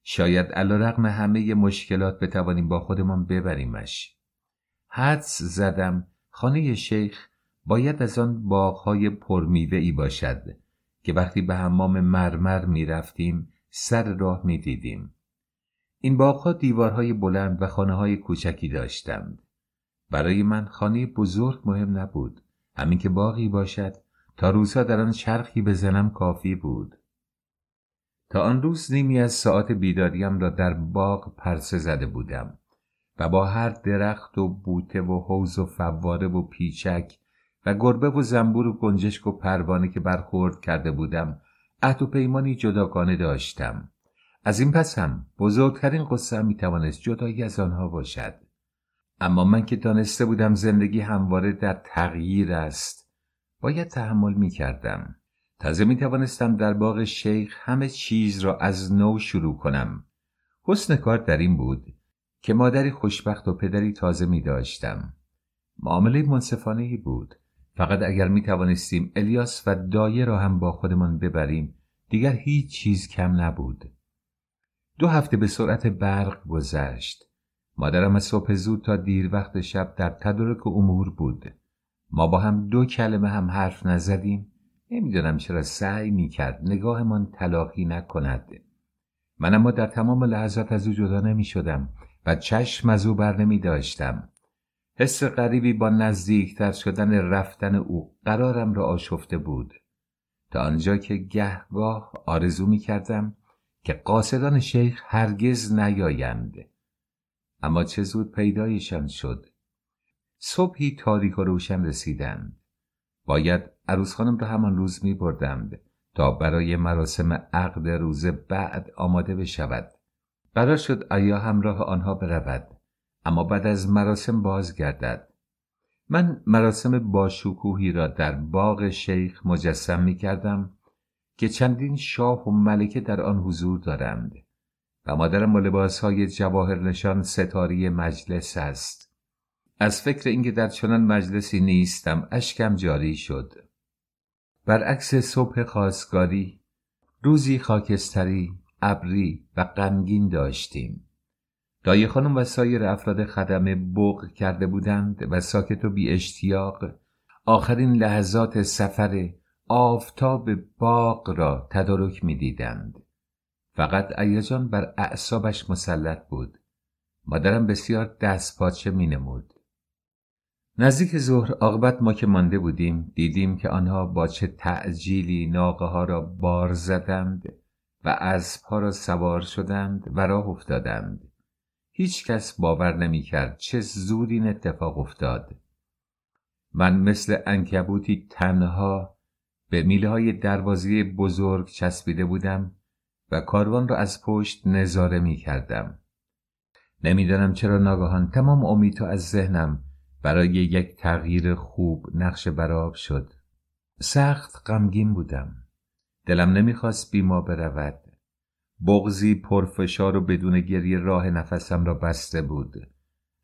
Speaker 1: شاید علا رقم همه مشکلات بتوانیم با خودمان ببریمش حدس زدم خانه شیخ باید از آن باغهای پرمیوه ای باشد که وقتی به حمام مرمر می رفتیم سر راه می دیدیم. این باغها دیوارهای بلند و خانه های کوچکی داشتند. برای من خانه بزرگ مهم نبود. همین که باغی باشد تا روزها در آن چرخی بزنم کافی بود. تا آن روز نیمی از ساعت بیداریم را در باغ پرسه زده بودم و با هر درخت و بوته و حوز و فواره و پیچک و گربه و زنبور و گنجشک و پروانه که برخورد کرده بودم عهد و پیمانی جداگانه داشتم. از این پس هم بزرگترین قصه هم می‌توانست جدایی از آنها باشد. اما من که دانسته بودم زندگی همواره در تغییر است باید تحمل می‌کردم تازه می توانستم در باغ شیخ همه چیز را از نو شروع کنم. حسن کار در این بود که مادری خوشبخت و پدری تازه می داشتم معامله منصفانه بود. فقط اگر می توانستیم الیاس و دایه را هم با خودمان ببریم دیگر هیچ چیز کم نبود. دو هفته به سرعت برق گذشت. مادرم از صبح زود تا دیر وقت شب در تدارک امور بود. ما با هم دو کلمه هم حرف نزدیم. نمی‌دانم چرا سعی می‌کرد. نگاهمان تلاقی نکند. من اما در تمام لحظات از او جدا نمی شدم و چشم از او بر نمی داشتم حس غریبی با نزدیکتر شدن رفتن او قرارم را آشفته بود. تا آنجا که گهگاه آرزو می کردم که قاصدان شیخ هرگز نیایند. اما چه زود پیدایشان شد. صبحی تاریک و روشن رسیدند. باید عروس خانم را همان روز می بردند تا برای مراسم عقد روز بعد آماده بشود. قرار شد آیا همراه آنها برود اما بعد از مراسم بازگردد. من مراسم باشکوهی را در باغ شیخ مجسم می کردم که چندین شاه و ملکه در آن حضور دارند و مادرم با لباس های جواهر نشان ستاری مجلس است. از فکر اینکه در چنان مجلسی نیستم اشکم جاری شد برعکس صبح خواستگاری روزی خاکستری ابری و غمگین داشتیم دایی خانم و سایر افراد خدمه بغ کرده بودند و ساکت و بی اشتیاق آخرین لحظات سفر آفتاب باغ را تدارک می دیدند. فقط ایاجان بر اعصابش مسلط بود. مادرم بسیار دست پاچه می نمود. نزدیک ظهر عاقبت ما که مانده بودیم دیدیم که آنها با چه تعجیلی ناقه ها را بار زدند و اسبها را سوار شدند و راه افتادند. هیچ کس باور نمی کرد چه زود این اتفاق افتاد. من مثل انکبوتی تنها به میله های دروازی بزرگ چسبیده بودم و کاروان را از پشت نظاره می کردم. نمی‌دانم چرا ناگهان تمام امید از ذهنم برای یک تغییر خوب نقش براب شد. سخت غمگین بودم. دلم نمی‌خواست بیما برود. بغزی پرفشار و بدون گریه راه نفسم را بسته بود.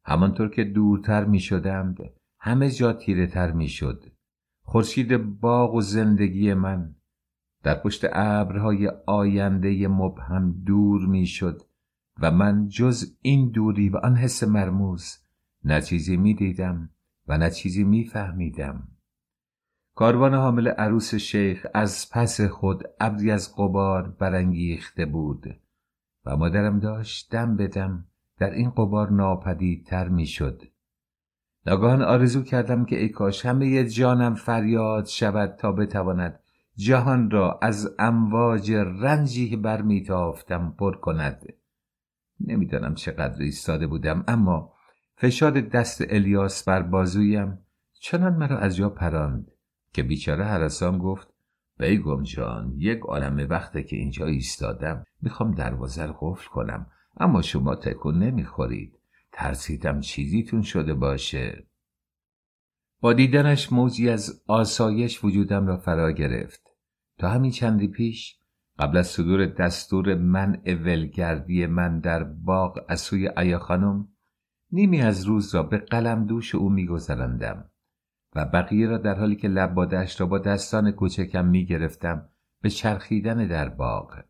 Speaker 1: همانطور که دورتر می شدم همه جا تیره تر می شد. خورشید باغ و زندگی من در پشت ابرهای آینده مبهم دور می شد و من جز این دوری و آن حس مرموز نه چیزی می دیدم و نه چیزی می فهمیدم. کاروان حامل عروس شیخ از پس خود ابری از قبار برانگیخته بود و مادرم داشت دم بدم در این قبار ناپدیدتر می‌شد ناگهان آرزو کردم که ای کاش همه جانم فریاد شود تا بتواند جهان را از امواج رنجی که برمیتافتم پر کند نمی‌دانم چقدر ایستاده بودم اما فشار دست الیاس بر بازویم چنان مرا از جا پراند که بیچاره حرسان گفت بیگم جان یک عالم وقته که اینجا ایستادم می‌خوام دروازه رو قفل کنم اما شما تکون نمی‌خورید ترسیدم چیزیتون شده باشه. با دیدنش موجی از آسایش وجودم را فرا گرفت. تا همین چندی پیش قبل از صدور دستور منع ولگردی من در باغ از سوی ایا خانم نیمی از روز را به قلم دوش او میگذراندم و بقیه را در حالی که لب را با دستان کوچکم می گرفتم به چرخیدن در باغ.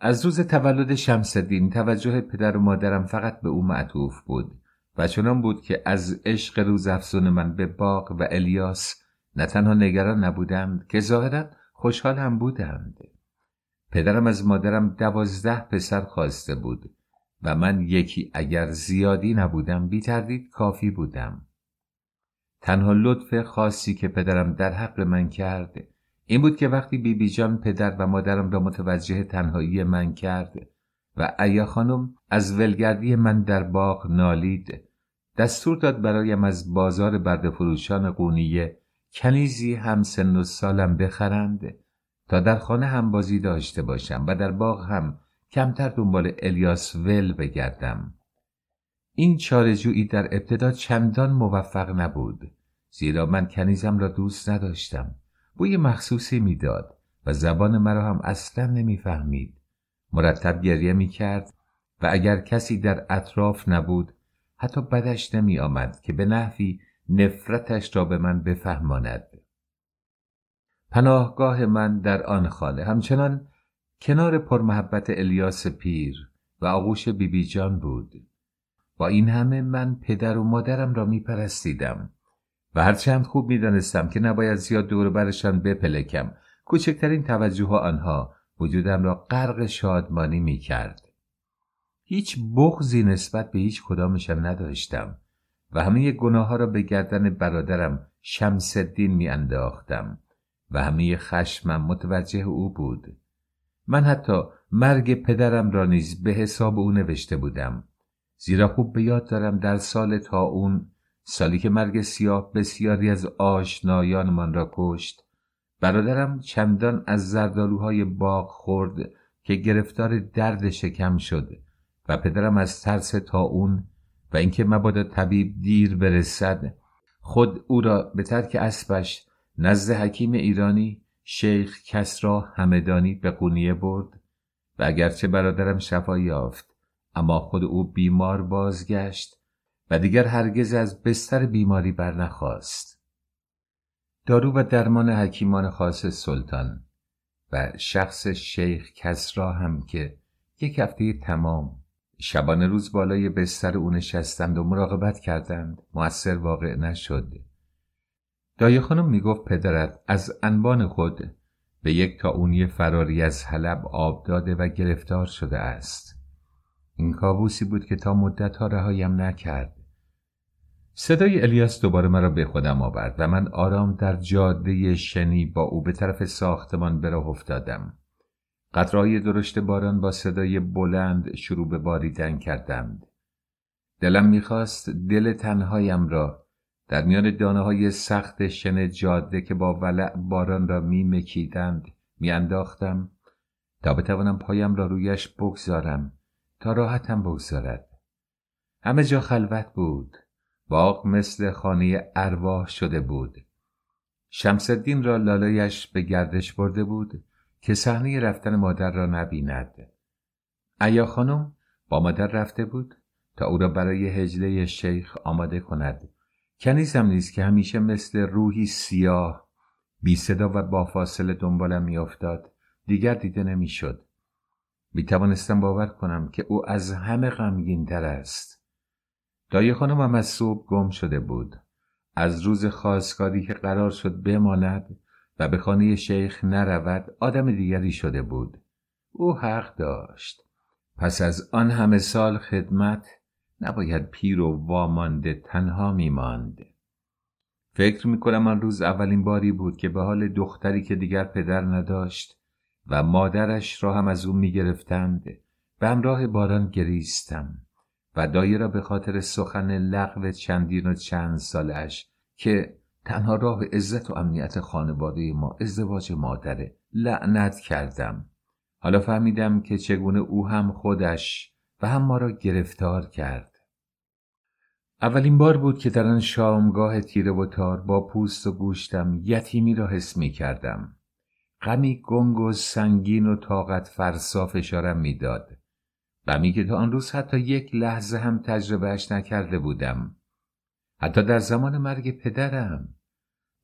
Speaker 1: از روز تولد شمسدین توجه پدر و مادرم فقط به او معطوف بود و چنان بود که از عشق روز افزون من به باغ و الیاس نه تنها نگران نبودند که ظاهرا خوشحال هم بودند. پدرم از مادرم دوازده پسر خواسته بود. و من یکی اگر زیادی نبودم بی تردید کافی بودم. تنها لطف خاصی که پدرم در حق من کرد این بود که وقتی بیبی بی جان پدر و مادرم را متوجه تنهایی من کرد و ایا خانم از ولگردی من در باغ نالید دستور داد برایم از بازار برد فروشان قونیه کنیزی هم سن و سالم بخرند تا در خانه هم بازی داشته باشم و در باغ هم کمتر دنبال الیاس ول بگردم. این چارجویی در ابتدا چندان موفق نبود زیرا من کنیزم را دوست نداشتم. بوی مخصوصی می‌داد و زبان مرا هم اصلا نمی‌فهمید. مرتب گریه می‌کرد و اگر کسی در اطراف نبود حتی بدش نمی آمد که به نحوی نفرتش را به من بفهماند. پناهگاه من در آن خانه. همچنان کنار پرمحبت الیاس پیر و آغوش بیبی جان بود با این همه من پدر و مادرم را می پرستیدم و هرچند خوب می دانستم که نباید زیاد دور برشان بپلکم کوچکترین توجه آنها وجودم را غرق شادمانی می کرد. هیچ بغزی نسبت به هیچ کدامشان نداشتم و همه گناه ها را به گردن برادرم شمس الدین می انداختم و همه خشمم متوجه او بود. من حتی مرگ پدرم را نیز به حساب او نوشته بودم. زیرا خوب به یاد دارم در سال تا اون سالی که مرگ سیاه بسیاری از آشنایانمان را کشت برادرم چندان از زردالوهای باغ خورد که گرفتار درد شکم شد و پدرم از ترس تا اون و اینکه مبادا طبیب دیر برسد خود او را به ترک اسبش نزد حکیم ایرانی شیخ کسرا همدانی به قونیه برد و اگرچه برادرم شفا یافت اما خود او بیمار بازگشت و دیگر هرگز از بستر بیماری برنخواست. دارو و درمان حکیمان خاص سلطان و شخص شیخ کسرا هم که یک هفته تمام شبانه روز بالای بستر او نشستند و مراقبت کردند مؤثر واقع نشد. دایه خانم می‌گفت پدرت از انبان خود به یک اونی فراری از حلب آب داده و گرفتار شده است. این کابوسی بود که تا مدت ها رهایم نکرد. صدای الیاس دوباره مرا به خودم آورد و من آرام در جاده شنی با او به طرف ساختمان به راه افتادم. قطرهای درشت باران با صدای بلند شروع به باریدن کردند. دلم می‌خواست دل تنهایم را در میان دانه های سخت شن جاده که با ولع باران را می مکیدند می انداختم تا بتوانم پایم را رویش بگذارم تا راحتم بگذارد. همه جا خلوت بود. باغ مثل خانه ارواح شده بود. شمسدین را لالایش به گردش برده بود که صحنه رفتن مادر را نبیند. ایا خانم با مادر رفته بود تا او را برای هجله شیخ آماده کند. کنیزم نیست که همیشه مثل روحی سیاه بی صدا و با فاصله دنبالم میافتاد. دیگر دیده نمی‌شد. می توانستم باور کنم که او از همه غمگین تر است. دایی خانمم از صبح گم شده بود. از روز خواستگاری که قرار شد بماند و به خانه شیخ نرود آدم دیگری شده بود. او حق داشت. پس از آن همه سال خدمت نباید پیر و وامانده تنها میماند. فکر می‌کنم آن روز اولین باری بود که به حال دختری که دیگر پدر نداشت و مادرش را هم از او می‌گرفتند به همراه باران گریستم و دایی را به خاطر سخن لغو چندین و چند سالش که تنها راه عزت و امنیت خانواده ما ازدواج مادره لعنت کردم. حالا فهمیدم که چگونه او هم خودش و هم ما را گرفتار کرد. اولین بار بود که در آن شامگاه تیره و تار با پوست و گوشتم یتیمی را حس می کردم. غمی گنگ و سنگین و طاقت فرسا فشارم می‌داد غمی که تا آن روز حتی یک لحظه هم تجربهش نکرده بودم. حتی در زمان مرگ پدرم.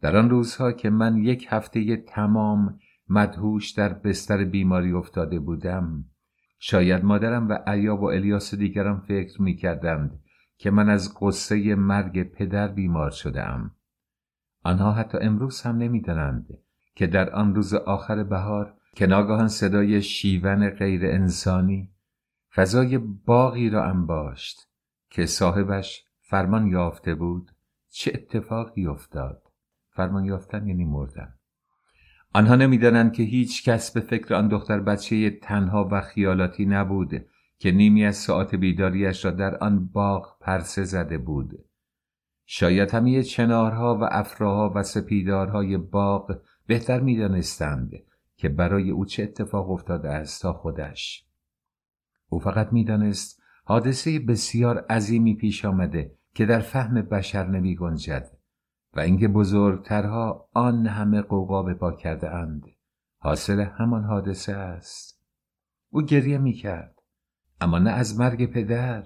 Speaker 1: در آن روزها که من یک هفته تمام مدهوش در بستر بیماری افتاده بودم شاید مادرم و ایاب و الیاس دیگرم فکر می کردند که من از قصه مرگ پدر بیمار شدم. آنها حتی امروز هم نمی‌دانند که در آن روز آخر بهار که ناگاهان صدای شیون غیر انسانی فضای باغی را انباشت که صاحبش فرمان یافته بود چه اتفاقی افتاد فرمان یافتن یعنی مردن آنها نمی‌دانند که هیچ کس به فکر آن دختر بچه تنها و خیالاتی نبود که نیمی از ساعت بیداریش را در آن باغ پرسه زده بود. شاید همه چنارها و افراها و سپیدارهای باغ بهتر می‌دانستند که برای او چه اتفاق افتاده است تا خودش. او فقط می‌دانست حادثه بسیار عظیمی پیش آمده که در فهم بشر نمی گنجد و اینکه بزرگترها آن همه قوقا به پا کرده اند. حاصل همان حادثه است. او گریه می کرد اما نه از مرگ پدر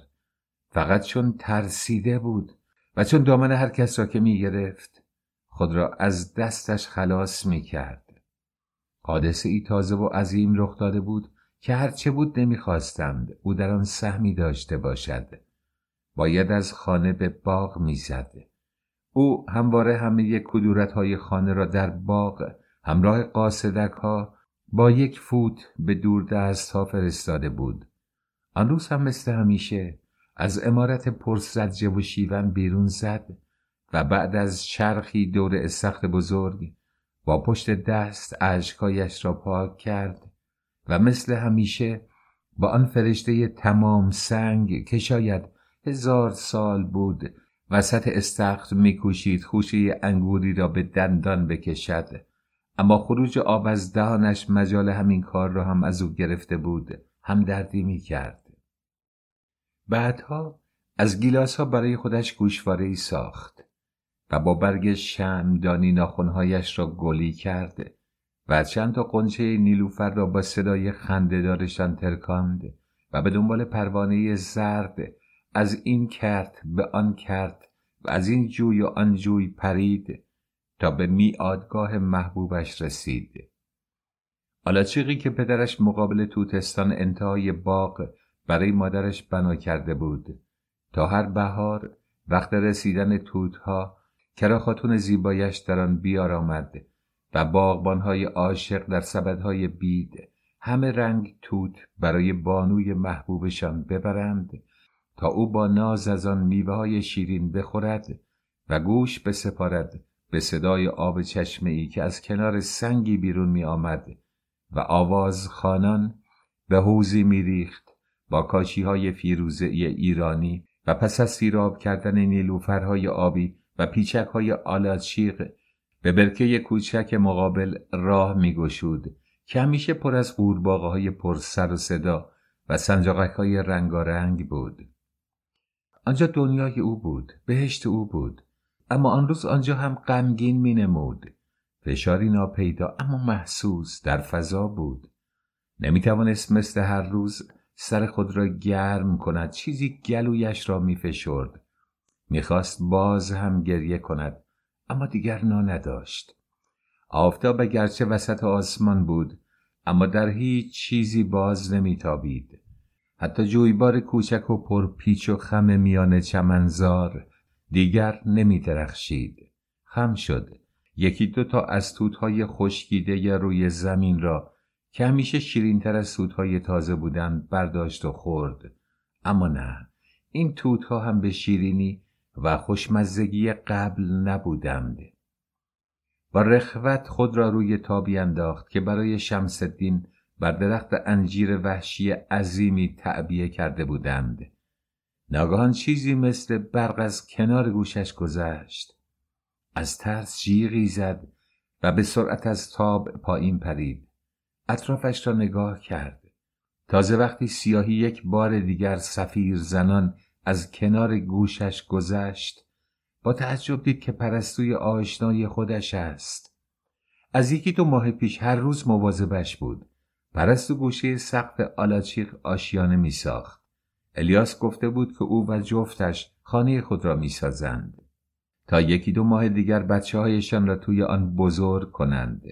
Speaker 1: فقط چون ترسیده بود و چون دامن هر کس را که می گرفت خود را از دستش خلاص می کرد حادثه ای تازه و عظیم رخ داده بود که هرچه بود نمی‌خواستند او در آن سهمی داشته باشد. باید از خانه به باغ می‌زد. او همواره همه کدورت های خانه را در باغ همراه قاصدک ها با یک فوت به دور دست ها فرستاده بود. آن روز هم مثل همیشه از امارت پرسرجه و شیون بیرون زد و بعد از چرخی دور استخر بزرگ با پشت دست اشکایش را پاک کرد و مثل همیشه با آن فرشته تمام سنگ که شاید هزار سال بود وسط استخر میکوشید خوشه انگوری را به دندان بکشد اما خروج آب از دهانش مجال همین کار را هم از او گرفته بود هم دردی می کرد. بعدها از گیلاس ها برای خودش گوشواره ای ساخت و با برگ شمدانی ناخونهایش را گلی کرد و چند تا قنچه نیلوفر را با صدای خندهدارشان ترکاند و به دنبال پروانه زرد از این کرد به آن کرد و از این جوی و آن جوی پرید تا به میادگاه محبوبش رسید. آلاچیقی که پدرش مقابل توتستان انتهای باغ برای مادرش بنا کرده بود. تا هر بهار وقت رسیدن توتها کرا خاتون زیبایش در آن بیارامد و باغبانهای عاشق در سبدهای بید همه رنگ توت برای بانوی محبوبشان ببرند تا او با ناز از آن میوه شیرین بخورد و گوش بسپارد به صدای آب چشمه ای که از کنار سنگی بیرون می آمد و آواز خانان به حوزی می ریخت با کاشی های فیروزه ایرانی و پس از سیراب کردن نیلوفرهای آبی و پیچک های آلاچیق به برکه کوچک مقابل راه می گشود که همیشه پر از قورباغه های پر سر و صدا و سنجاقک های رنگارنگ بود. آنجا دنیای او بود، بهشت او بود، اما آن روز آنجا هم غمگین می نمود. فشاری ناپیدا اما محسوس در فضا بود. نمی توانست مثل هر روز سر خود را گرم کند چیزی گلویش را می فشرد. می‌خواست باز هم گریه کند اما دیگر نا نداشت. آفتاب گرچه وسط آسمان بود اما در هیچ چیزی باز نمیتابید. حتی جویبار کوچک و پرپیچ و خم میان چمنزار دیگر نمی درخشید. خم شد. یکی دو تا از توتهای خشکیده روی زمین را که همیشه شیرینتر از توتهای تازه بودند برداشت و خورد. اما نه. این توتها هم به شیرینی و خوشمزگی قبل نبودند. با رخوت خود را روی تابی انداخت که برای شمس بر درخت انجیر وحشی عظیمی تعبیه کرده بودند. ناگهان چیزی مثل برق از کنار گوشش گذشت. از ترس جیغی زد و به سرعت از تاب پایین پرید. اطرافش را نگاه کرد. تازه وقتی سیاهی یک بار دیگر سفیر زنان از کنار گوشش گذشت با تعجب دید که پرستوی آشنای خودش است. از یکی دو ماه پیش هر روز مواظبش بود. پرستو گوشه سقف آلاچیق آشیانه می ساخت الیاس گفته بود که او و جفتش خانه خود را می‌سازند. تا یکی دو ماه دیگر بچه هایشان را توی آن بزرگ کنند.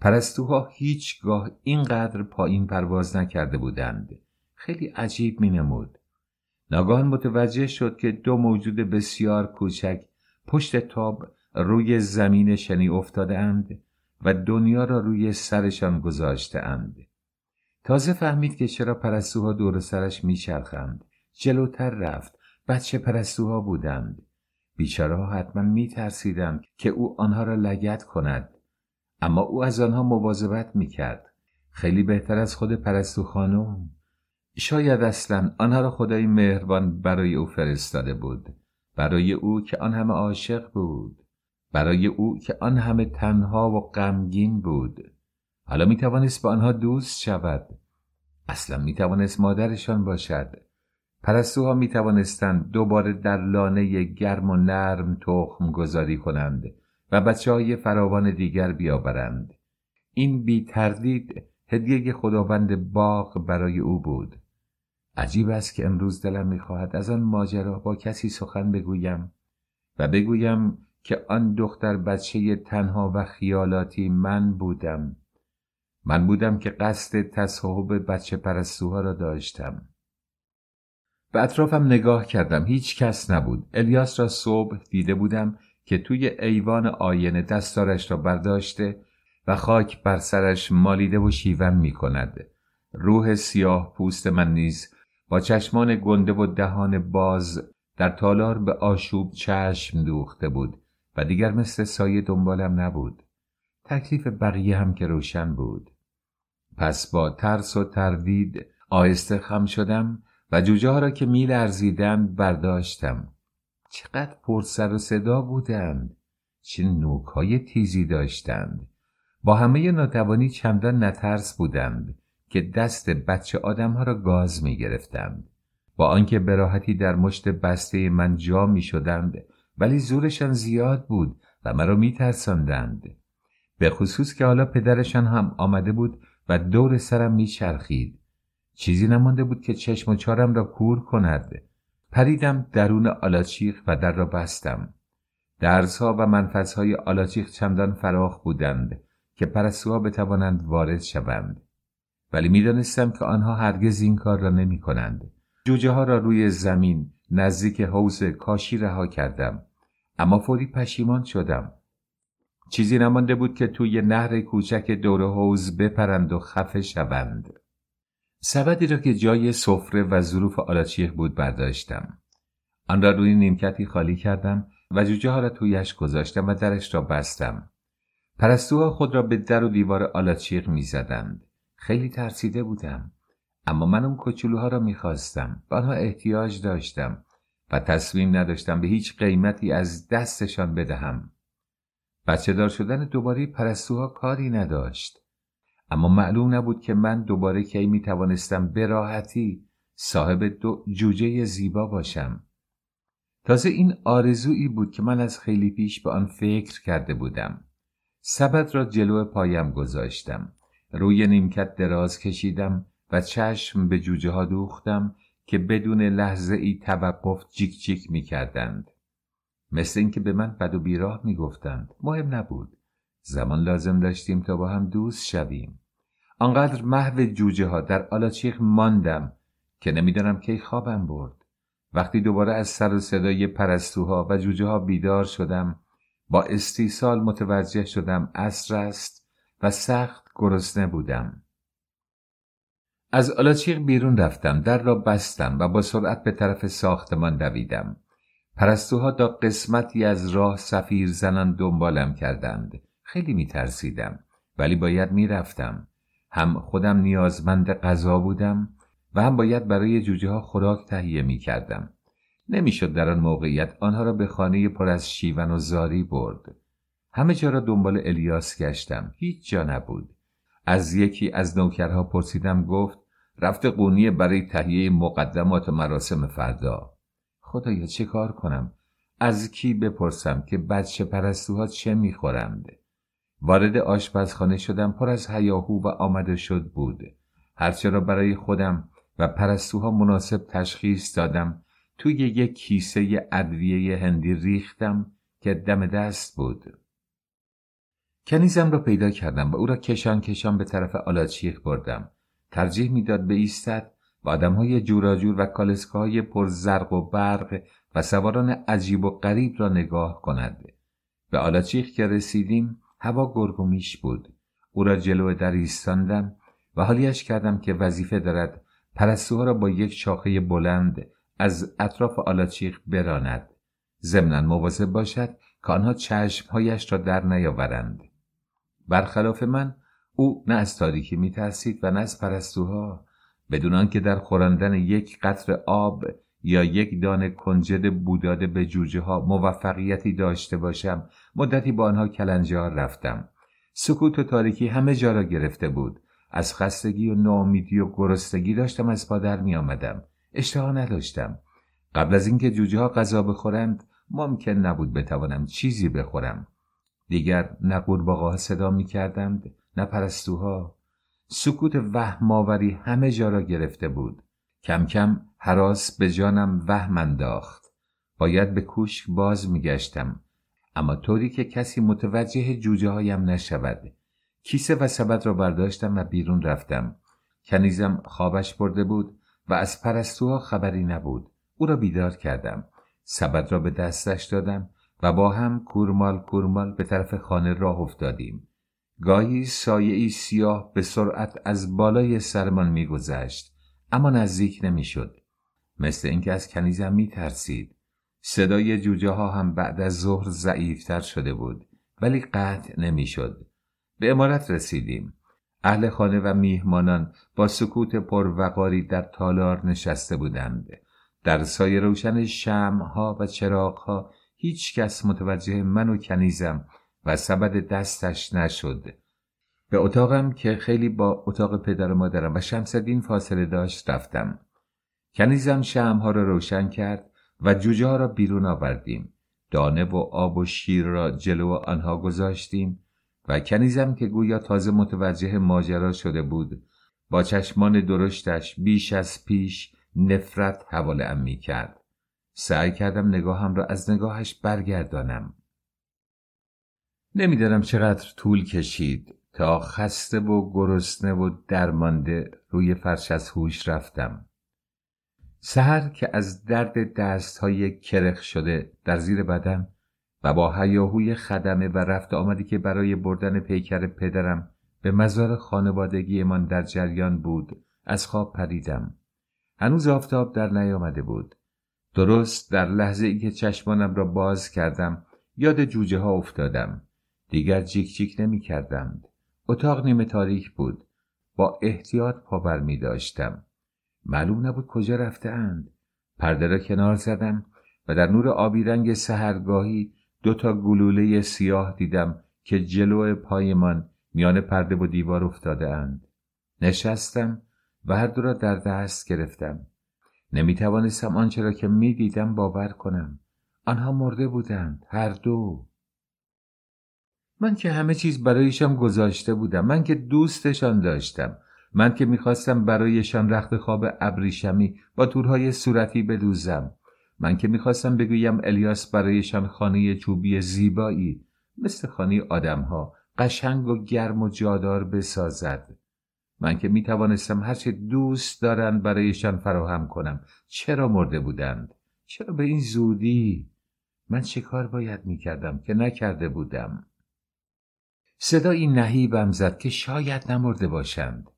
Speaker 1: پرستوها هیچگاه اینقدر پایین پرواز نکرده بودند. خیلی عجیب می نمود ناگهان متوجه شد که دو موجود بسیار کوچک پشت تاب روی زمین شنی افتاده اند و دنیا را روی سرشان گذاشته اند تازه فهمید که چرا پرستوها دور سرش میچرخند. جلوتر رفت. بچه پرستوها بودند. بیچاره ها حتما میترسیدند که او آنها را لگت کند. اما او از آنها مواظبت می‌کرد. خیلی بهتر از خود پرستو خانم. شاید اصلا آنها را خدای مهربان برای او فرستاده بود. برای او که آن همه عاشق بود. برای او که آن همه تنها و غمگین بود. حالا می توانست با آنها دوست شود. اصلا می توانست مادرشان باشد. پرستوها می توانستند دوباره در لانه گرم و نرم تخم گذاری کنند و بچه های فراوان دیگر بیاورند. این بی تردید هدیه خداوند باغ برای او بود. عجیب است که امروز دلم می‌خواهد از آن ماجرا با کسی سخن بگویم و بگویم که آن دختر بچه تنها و خیالاتی من بودم. من بودم که قصد تصاحب بچه پرستوها را داشتم. به اطرافم نگاه کردم هیچ کس نبود. الیاس را صبح دیده بودم که توی ایوان آینه دستارش را برداشته و خاک بر سرش مالیده و شیون می کند. روح سیاه پوست من نیز با چشمان گنده و دهان باز در تالار به آشوب چشم دوخته بود. و دیگر مثل سایه دنبالم نبود. تکلیف بقیه هم که روشن بود. پس با ترس و تردید آهسته خم شدم و جوجه ها را که میل ارزیدند برداشتم. چقدر پرسر و صدا بودند. چه نوک های تیزی داشتند. با همه ناتوانی چندان نترس بودند که دست بچه آدم ها را گاز می گرفتند. با آنکه براحتی در مشت بسته من جا می شدند ولی زورشان زیاد بود و مرا می ترساندند. به خصوص که حالا پدرشان هم آمده بود و دور سرم می چرخید. چیزی نمانده بود که چشم و چارم را کور کند. پریدم درون آلاچیخ و در را بستم. درزها و منفذهای آلاچیخ چندان فراخ بودند که پرستوها بتوانند وارد شوند. ولی می‌دانستم که آنها هرگز این کار را نمی کنند. جوجه ها را روی زمین نزدیک حوز کاشی رها کردم. اما فوری پشیمان شدم. چیزی نمانده بود که توی نهر کوچک دور حوز بپرند و خفه شوند. سبدی را که جای سفره و ظروف آلاچیخ بود برداشتم. آن را روی نیمکتی خالی کردم و جوجه ها را تویش گذاشتم و درش را بستم. پرستوها خود را به در و دیوار آلاچیق می زدند. خیلی ترسیده بودم. اما من اون کچولوها را می‌خواستم به آنها احتیاج داشتم و تصمیم نداشتم به هیچ قیمتی از دستشان بدهم. بچه دار شدن دوباره پرستوها کاری نداشت. اما معلوم نبود که من دوباره کی می توانستم به راحتی صاحب دو جوجه زیبا باشم. تازه این آرزویی بود که من از خیلی پیش به آن فکر کرده بودم. سبد را جلو پایم گذاشتم. روی نیمکت دراز کشیدم و چشم به جوجه ها دوختم که بدون لحظه ای توقف جیک جیک می کردند. مثل اینکه به من بد و بیراه می گفتند. مهم نبود. زمان لازم داشتیم تا با هم دوست شویم. آنقدر محو جوجه ها در آلاچیخ ماندم که نمی‌دانم کی خوابم برد. وقتی دوباره از سر و صدای پرستوها و جوجه ها بیدار شدم با استیصال متوجه شدم اصر است و سخت گرسنه بودم. از آلاچیق بیرون رفتم در را بستم و با سرعت به طرف ساختمان دویدم پرستوها تا قسمتی از راه سفیر زنان دنبالم کردند خیلی میترسیدم ولی باید می‌رفتم هم خودم نیازمند غذا بودم و هم باید برای جوجه ها خوراک تهیه می کردم. نمی‌شد در آن موقعیت آنها را به خانه پر از شیون و زاری برد. همه جا را دنبال الیاس گشتم. هیچ جا نبود. از یکی از نوکرها پرسیدم گفت رفته قونیه برای تهیه مقدمات مراسم فردا. خدایا چه کار کنم؟ از کی بپرسم که بچه پرستوها چه می‌خورند؟ وارد آشپزخانه شدم پر از هیاهو و آمده شد بود. هرچه را برای خودم و پرستوها مناسب تشخیص دادم توی یک کیسه ادویه هندی ریختم که دم دست بود. کنیزم را پیدا کردم و او را کشان کشان به طرف آلاچیخ بردم. ترجیح می‌داد به ایستد و آدمهای جوراجور و کالسکهای پر زرق و برق و سواران عجیب و غریب را نگاه کند. به آلاچیخ که رسیدیم هوا گرگومیش بود. او را جلو در ایستاندم و حالیش کردم که وظیفه دارد پرستوها را با یک شاخه بلند از اطراف آلاچیخ براند. ضمنا مواظب باشد که آنها چشمهایش را در نیاورند. برخلاف من او نه از تاریکی میترسید و نه از پرستوها بدون آنکه در خوراندن یک قطر آب یا یک دانه کنجد بوداده به جوجه ها موفقیتی داشته باشم مدتی با آنها کلنجار رفتم. سکوت و تاریکی همه جا را گرفته بود. از خستگی و ناامیدی و گرسنگی داشتم از پادر می آمدم اشتها نداشتم. قبل از اینکه جوجه ها غذا بخورند ممکن نبود بتوانم چیزی بخورم. دیگر نه قورباغهها صدا می کردند نه پرستوها. سکوت وهمآوری همه جا را گرفته بود. کم کم حراس به جانم وهم انداخت. باید به کوشک باز میگشتم. اما طوری که کسی متوجه جوجه هایم نشود. کیسه و سبد را برداشتم و بیرون رفتم. کنیزم خوابش برده بود و از پرستوها خبری نبود. او را بیدار کردم. سبد را به دستش دادم و با هم کورمال کورمال به طرف خانه راه افتادیم. گاهی سایه ای سیاه به سرعت از بالای سرمان میگذشت اما نزدیک نمی‌شد. مثل اینکه از کنیزم میترسید. صدای جوجه ها هم بعد از ظهر ضعیفتر شده بود ولی قطع نمی‌شد. به امارت رسیدیم. اهل خانه و میهمانان با سکوت پروقاری در تالار نشسته بودند. در سایه روشن شمها و چراغها هیچ کس متوجه من و کنیزم و سبد دستش نشد. به اتاقم که خیلی با اتاق پدر و مادرم و شمسدین فاصله داشت رفتم. کنیزم شمها را روشن کرد و جوجه ها را بیرون آوردیم. دانه و آب و شیر را جلو آنها گذاشتیم و کنیزم که گویا تازه متوجه ماجرا شده بود با چشمان درشتش بیش از پیش نفرت حواله می کرد سعی کردم نگاهم را از نگاهش برگردانم. نمی‌دانم چقدر طول کشید تا خسته و گرسنه و درمانده روی فرش از هوش رفتم. سهر که از درد دست های کرخ شده در زیر بدن و با هیاهوی خدمه و رفت آمدی که برای بردن پیکر پدرم به مزار خانوادگیمان در جریان بود از خواب پریدم. هنوز آفتاب در نیامده بود. درست در لحظه ای که چشمانم را باز کردم یاد جوجه ها افتادم. دیگر جیک جیک نمی کردند اتاق نیمه تاریک بود با احتیاط پاور می داشتم معلوم نبود کجا رفته اند پرده را کنار زدم و در نور آبی رنگ سهرگاهی دو تا گلوله سیاه دیدم که جلو پایمان میان پرده و دیوار افتاده اند. نشستم و هر دو را در دست گرفتم. نمی توانستم آنچه را که می دیدم باور کنم. آنها مرده بودند. هر دو. من که همه چیز برایشان گذاشته بودم. من که دوستشان داشتم. من که می‌خواستم برایشان رخت خواب ابریشمی با تورهای صورتی بدوزم. من که می‌خواستم بگویم الیاس برایشان خانه چوبی زیبایی مثل خانه آدمها قشنگ و گرم و جادار بسازد من که می‌توانستم هرچه دوست دارند برایشان فراهم کنم چرا مرده بودند چرا به این زودی من چه کار باید می‌کردم که نکرده بودم صدایی نهیبم زد که شاید نمرده باشند.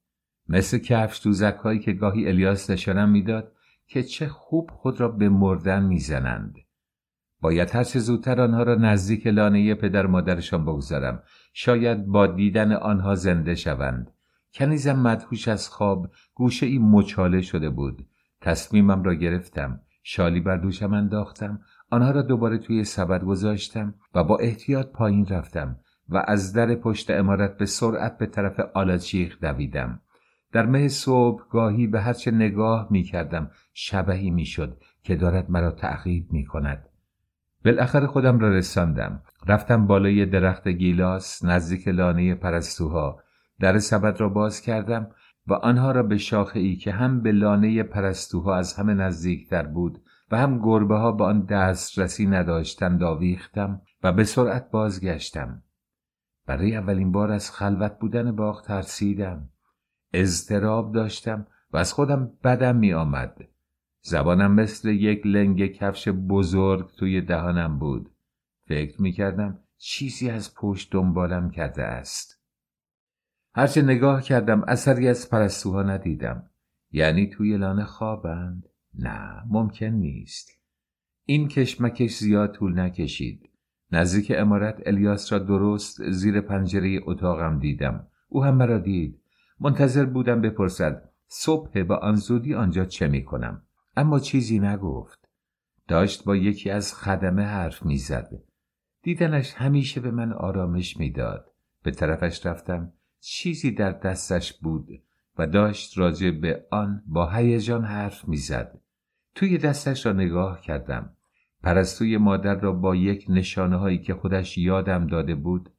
Speaker 1: مثل کفش دوزک هایی که گاهی الیاس نشانم می‌داد که چه خوب خود را به مردن می‌زنند. باید هر چه زودتر آنها را نزدیک لانه پدر مادرشان بگذارم. شاید با دیدن آنها زنده شوند. کنیزم مدهوش از خواب گوشه ای مچاله شده بود. تصمیمم را گرفتم. شالی بر دوشم انداختم. آنها را دوباره توی سبد گذاشتم و با احتیاط پایین رفتم. و از در پشت امارت به سرعت به طرف آلاچیخ دویدم در مه صبح گاهی به هرچه نگاه می کردم شبهی می شد که دارد مرا تعقیب می کند. بالاخره خودم را رساندم. رفتم بالای درخت گیلاس نزدیک لانه پرستوها. در سبد را باز کردم و آنها را به شاخه ای که هم به لانه پرستوها از همه نزدیکتر بود و هم گربه ها به آن دسترسی نداشتند آویختم و به سرعت بازگشتم. برای اولین بار از خلوت بودن باغ ترسیدم. اضطراب داشتم و از خودم بدم می آمد. زبانم مثل یک لنگ کفش بزرگ توی دهانم بود. فکر می کردم چیزی از پشت دنبالم کرده است. هرچه نگاه کردم اثری از پرستوها ندیدم. یعنی توی لانه خوابند؟ نه ممکن نیست. این کشمکش زیاد طول نکشید. نزدیک امارت الیاس را درست زیر پنجره اتاقم دیدم. او هم مرا دید. منتظر بودم بپرسد صبح با آن زودی آنجا چه می کنم؟ اما چیزی نگفت. داشت با یکی از خدمه حرف می‌زد دیدنش همیشه به من آرامش می‌داد به طرفش رفتم. چیزی در دستش بود و داشت راجع به آن با هیجان حرف می‌زد توی دستش را نگاه کردم. پرستوی مادر را با یک نشانه هایی که خودش یادم داده بود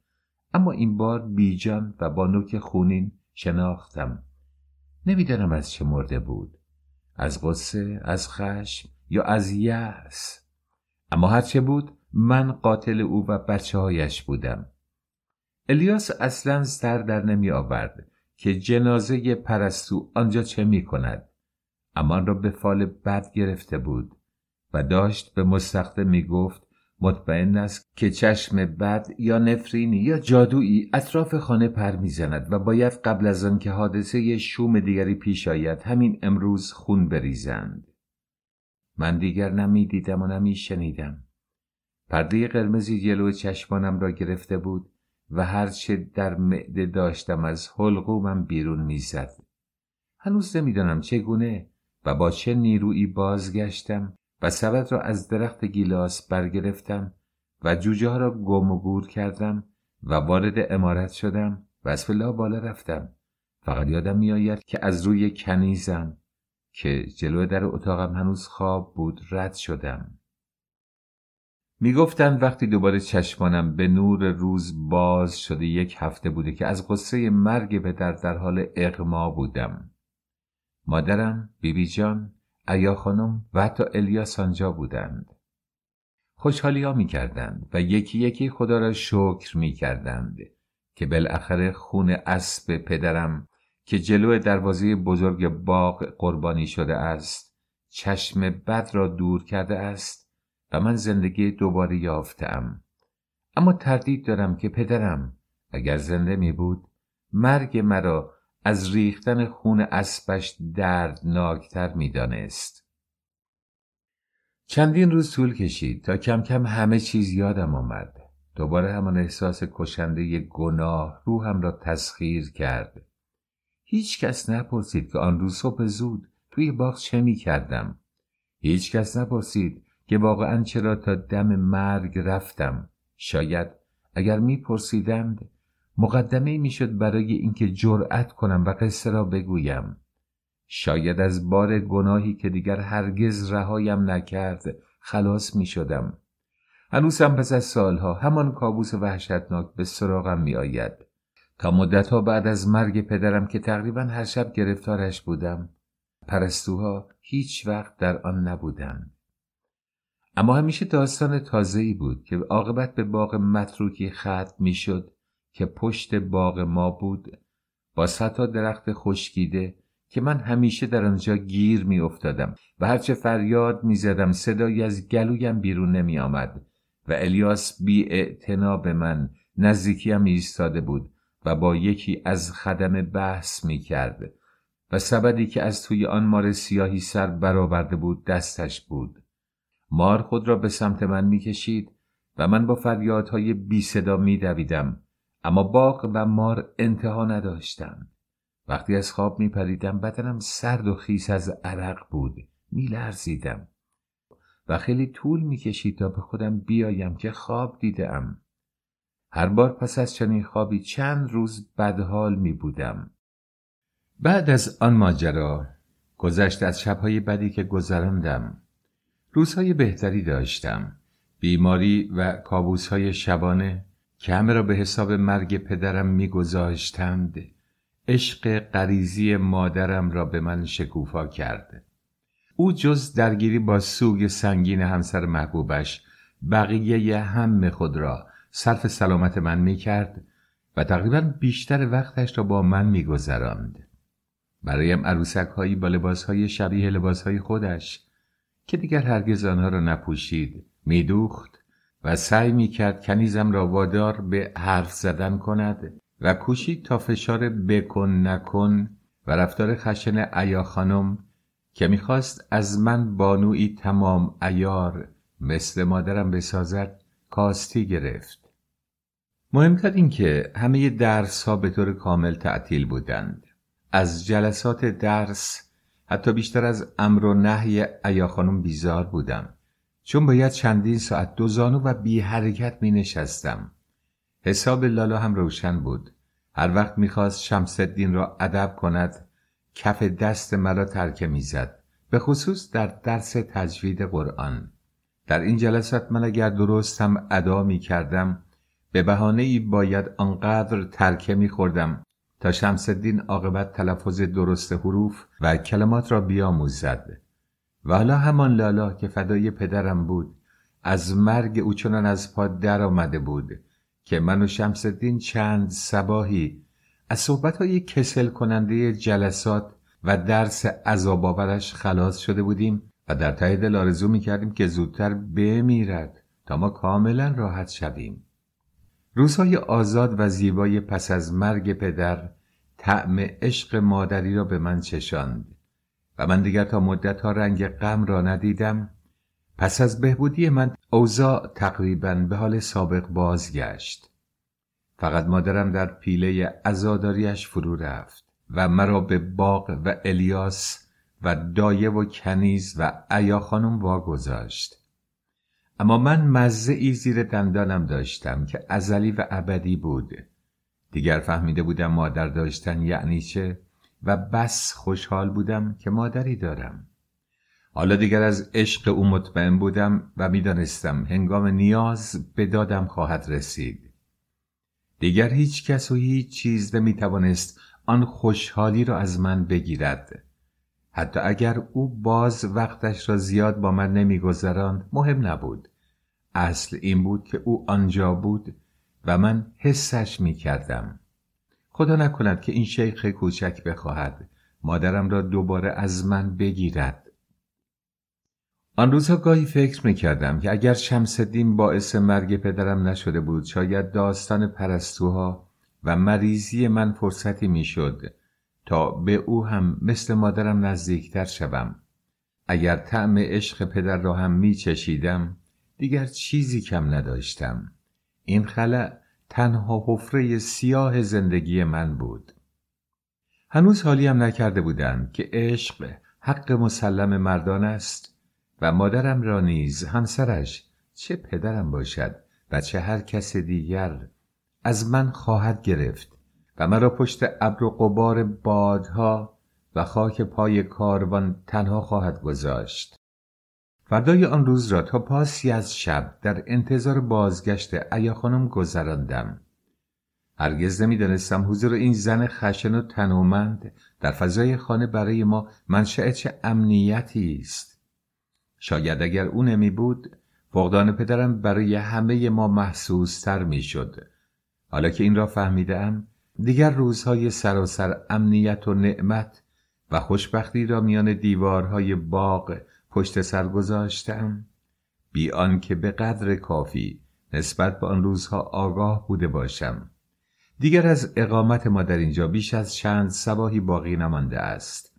Speaker 1: اما این بار بیجان و با نوک خونین شناختم. نمی‌دانم از چه مرده بود. از غصه از خشم یا از یأس. اما هرچه بود من قاتل او و بچه هایش بودم. الیاس اصلا سر در نمی آورد که جنازه پرستو آنجا چه می کند اما را به فال بد گرفته بود. و داشت به مستخته می گفت مطمئن است که چشم بد یا نفرینی یا جادویی اطراف خانه پر می‌زند و باید قبل از آن که حادثه شوم دیگری پیش آید همین امروز خون بریزند. من دیگر نمی‌دیدم و نمی شنیدم پرده قرمزی جلو چشمانم را گرفته بود و هرچه در معده داشتم از حلقومم بیرون می‌زد. هنوز نمی‌دانم چگونه و با چه نیرویی بازگشتم و سبد را از درخت گیلاس برگرفتم و جوجه ها را گم و گور کردم و وارد امارت شدم و از فلا بالا رفتم. فقط یادم میآید که از روی کنیزم که جلو در اتاقم هنوز خواب بود رد شدم. می‌گفتند وقتی دوباره چشمانم به نور روز باز شده یک هفته بوده که از قصه مرگ پدر در حال اغما بودم. مادرم بیبی جان ایا خانم و حتی الیاس آنجا بودند. خوشحالی ها می کردند و یکی یکی خدا را شکر می کردند که بالاخره خون اسب پدرم که جلو دروازه بزرگ باغ قربانی شده است چشم بد را دور کرده است و من زندگی دوباره یافتم. اما تردید دارم که پدرم اگر زنده می بود مرگ مرا از ریختن خون اسبش دردناکتر می‌دانست. چندین روز طول کشید تا کم کم همه چیز یادم آمد. دوباره همان احساس کشنده گناه روحم را تسخیر کرد. هیچ کس نپرسید که آن روز صبح زود توی باغ چه می کردم هیچ کس نپرسید که واقعا چرا تا دم مرگ رفتم. شاید اگر میپرسیدند مقدمه می‌شد برای اینکه جرأت کنم و قصه را بگویم شاید از بار گناهی که دیگر هرگز رهایم نکرد خلاص می شدم. هنوزم پس از سالها همان کابوس وحشتناک به سراغم می آید. تا مدتها بعد از مرگ پدرم که تقریبا هر شب گرفتارش بودم پرستوها هیچ وقت در آن نبودند. اما همیشه داستان تازه‌ای بود که عاقبت به باغ متروکی ختم می‌شد که پشت باغ ما بود با صدها درخت خشکیده که من همیشه در آنجا گیر می افتادم و هرچه فریاد می زدم صدایی از گلویم بیرون نمی آمد و الیاس بی به من نزدیکیم ایستاده بود و با یکی از خدم بحث می کرد و سبدی که از توی آن مار سیاهی سر برآورده بود دستش بود. مار خود را به سمت من می کشید و من با فریادهای بی صدا می دویدم اما باغ و مار انتها نداشتند. وقتی از خواب می پریدم بدنم سرد و خیس از عرق بود. می لرزیدم و خیلی طول می کشید تا به خودم بیایم که خواب دیدم. هر بار پس از چنین خوابی چند روز بدحال می بودم بعد از آن ماجرا گذشت از شبهای بدی که گذراندم. روزهای بهتری داشتم. بیماری و کابوسهای شبانه که همه را به حساب مرگ پدرم میگذاشتند عشق غریزی مادرم را به من شکوفا کرد او جز درگیری با سوگ سنگین همسر محبوبش بقیه هم خود را صرف سلامت من می کرد و تقریبا بیشتر وقتش را با من می گذراند. برایم عروسک هایی با لباس های شبیه لباس های خودش که دیگر هرگز آنها را نپوشید میدوخت سعی می کرد کنیزم را وادار به حرف زدن کند و کوشید تا فشار بکن نکن و رفتار خشن ایا خانم که می‌خواست از من بانوی تمام ایار مثل مادرم بسازد کاستی گرفت. مهمتر این که همه درس ها به طور کامل تعطیل بودند. از جلسات درس حتی بیشتر از امر و نهی ایا خانم بیزار بودم. چون باید چندین ساعت دو زانو و بی حرکت می نشستم. حساب لالا هم روشن بود. هر وقت می‌خواست شمسدین را ادب کند کف دست مرا ترکه می‌زد به خصوص در درس تجوید قرآن در این جلسات من اگر درست هم ادا می کردم به بهانه ای باید آنقدر ترکه می خوردم تا شمسدین عاقبت تلفظ درست حروف و کلمات را بیاموزد و حالا همان لالا که فدای پدرم بود از مرگ او چنان از پا در آمده بود که من و شمسدین چند سباهی از صحبتهای کسل کننده جلسات و درس عذاب خلاص شده بودیم و در ته دل آرزو می‌کردیم که زودتر بمیرد تا ما کاملا راحت شویم. روزهای آزاد و زیبای پس از مرگ پدر طعم عشق مادری را به من چشاند. و من دیگر تا مدت ها رنگ غم را ندیدم. پس از بهبودی من اوضاع تقریبا به حال سابق بازگشت. فقط مادرم در پیله ازاداریش فرو رفت و مرا به باغ و الیاس و دایه و کنیز و ایا خانم واگذاشت. اما من مزه ای زیر دندانم داشتم که ازلی و ابدی بود. دیگر فهمیده بودم مادر داشتن یعنی چه؟ و بس خوشحال بودم که مادری دارم. حالا دیگر از عشق او مطمئن بودم و می‌دانستم هنگام نیاز به دادم خواهد رسید. دیگر هیچ کس و هیچ چیز نمی‌توانست آن خوشحالی را از من بگیرد. حتی اگر او باز وقتش را زیاد با من نمیگذراند مهم نبود. اصل این بود که او آنجا بود و من حسش می کردم. خدا نکند که این شیخ کوچک بخواهد مادرم را دوباره از من بگیرد آن روزها گاهی فکر می کردم که اگر شمسدین باعث مرگ پدرم نشده بود شاید داستان پرستوها و مریضی من فرصتی می شد تا به او هم مثل مادرم نزدیکتر شوم. اگر طعم عشق پدر را هم می چشیدم دیگر چیزی کم نداشتم. این خلع تنها حفره سیاه زندگی من بود. هنوز هم نکرده بودم که عشق حق مسلم مردان است و مادرم را نیز همسرش چه پدرم باشد و چه هر کس دیگر از من خواهد گرفت و مرا پشت ابر و قبار بادها و خاک پای کاروان تنها خواهد گذاشت فردای آن روز را تا پاسی از شب در انتظار بازگشت ایا خانم گذراندم. هرگز نمی‌دانستم حضور این زن خشن و تنومند در فضای خانه برای ما منشأ چه امنیتی است. شاید اگر او نمی بود فقدان پدرم برای همه ما محسوس تر می شد. حالا که این را فهمیدم دیگر روزهای سراسر امنیت و نعمت و خوشبختی را میان دیوارهای باغ پشت سر گذاشتم. بی آنکه به قدر کافی نسبت به آن روزها آگاه بوده باشم. دیگر از اقامت ما در اینجا بیش از چند سباهی باقی نمانده است.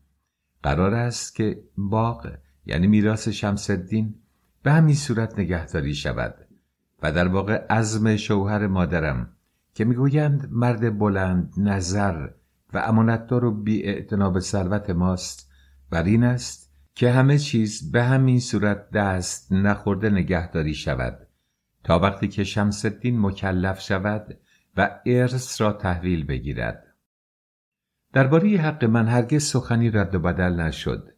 Speaker 1: قرار است که باغ یعنی میراث شمسدین به همین صورت نگهداری شود و در واقع عزم شوهر مادرم که می‌گویند مرد بلند نظر و امانتدار و بی به ثروت ماست بر این است که همه چیز به همین صورت دست نخورده نگهداری شود. تا وقتی که شمس الدین مکلف شود و ارث را تحویل بگیرد. درباره حق من هرگز سخنی رد و بدل نشد.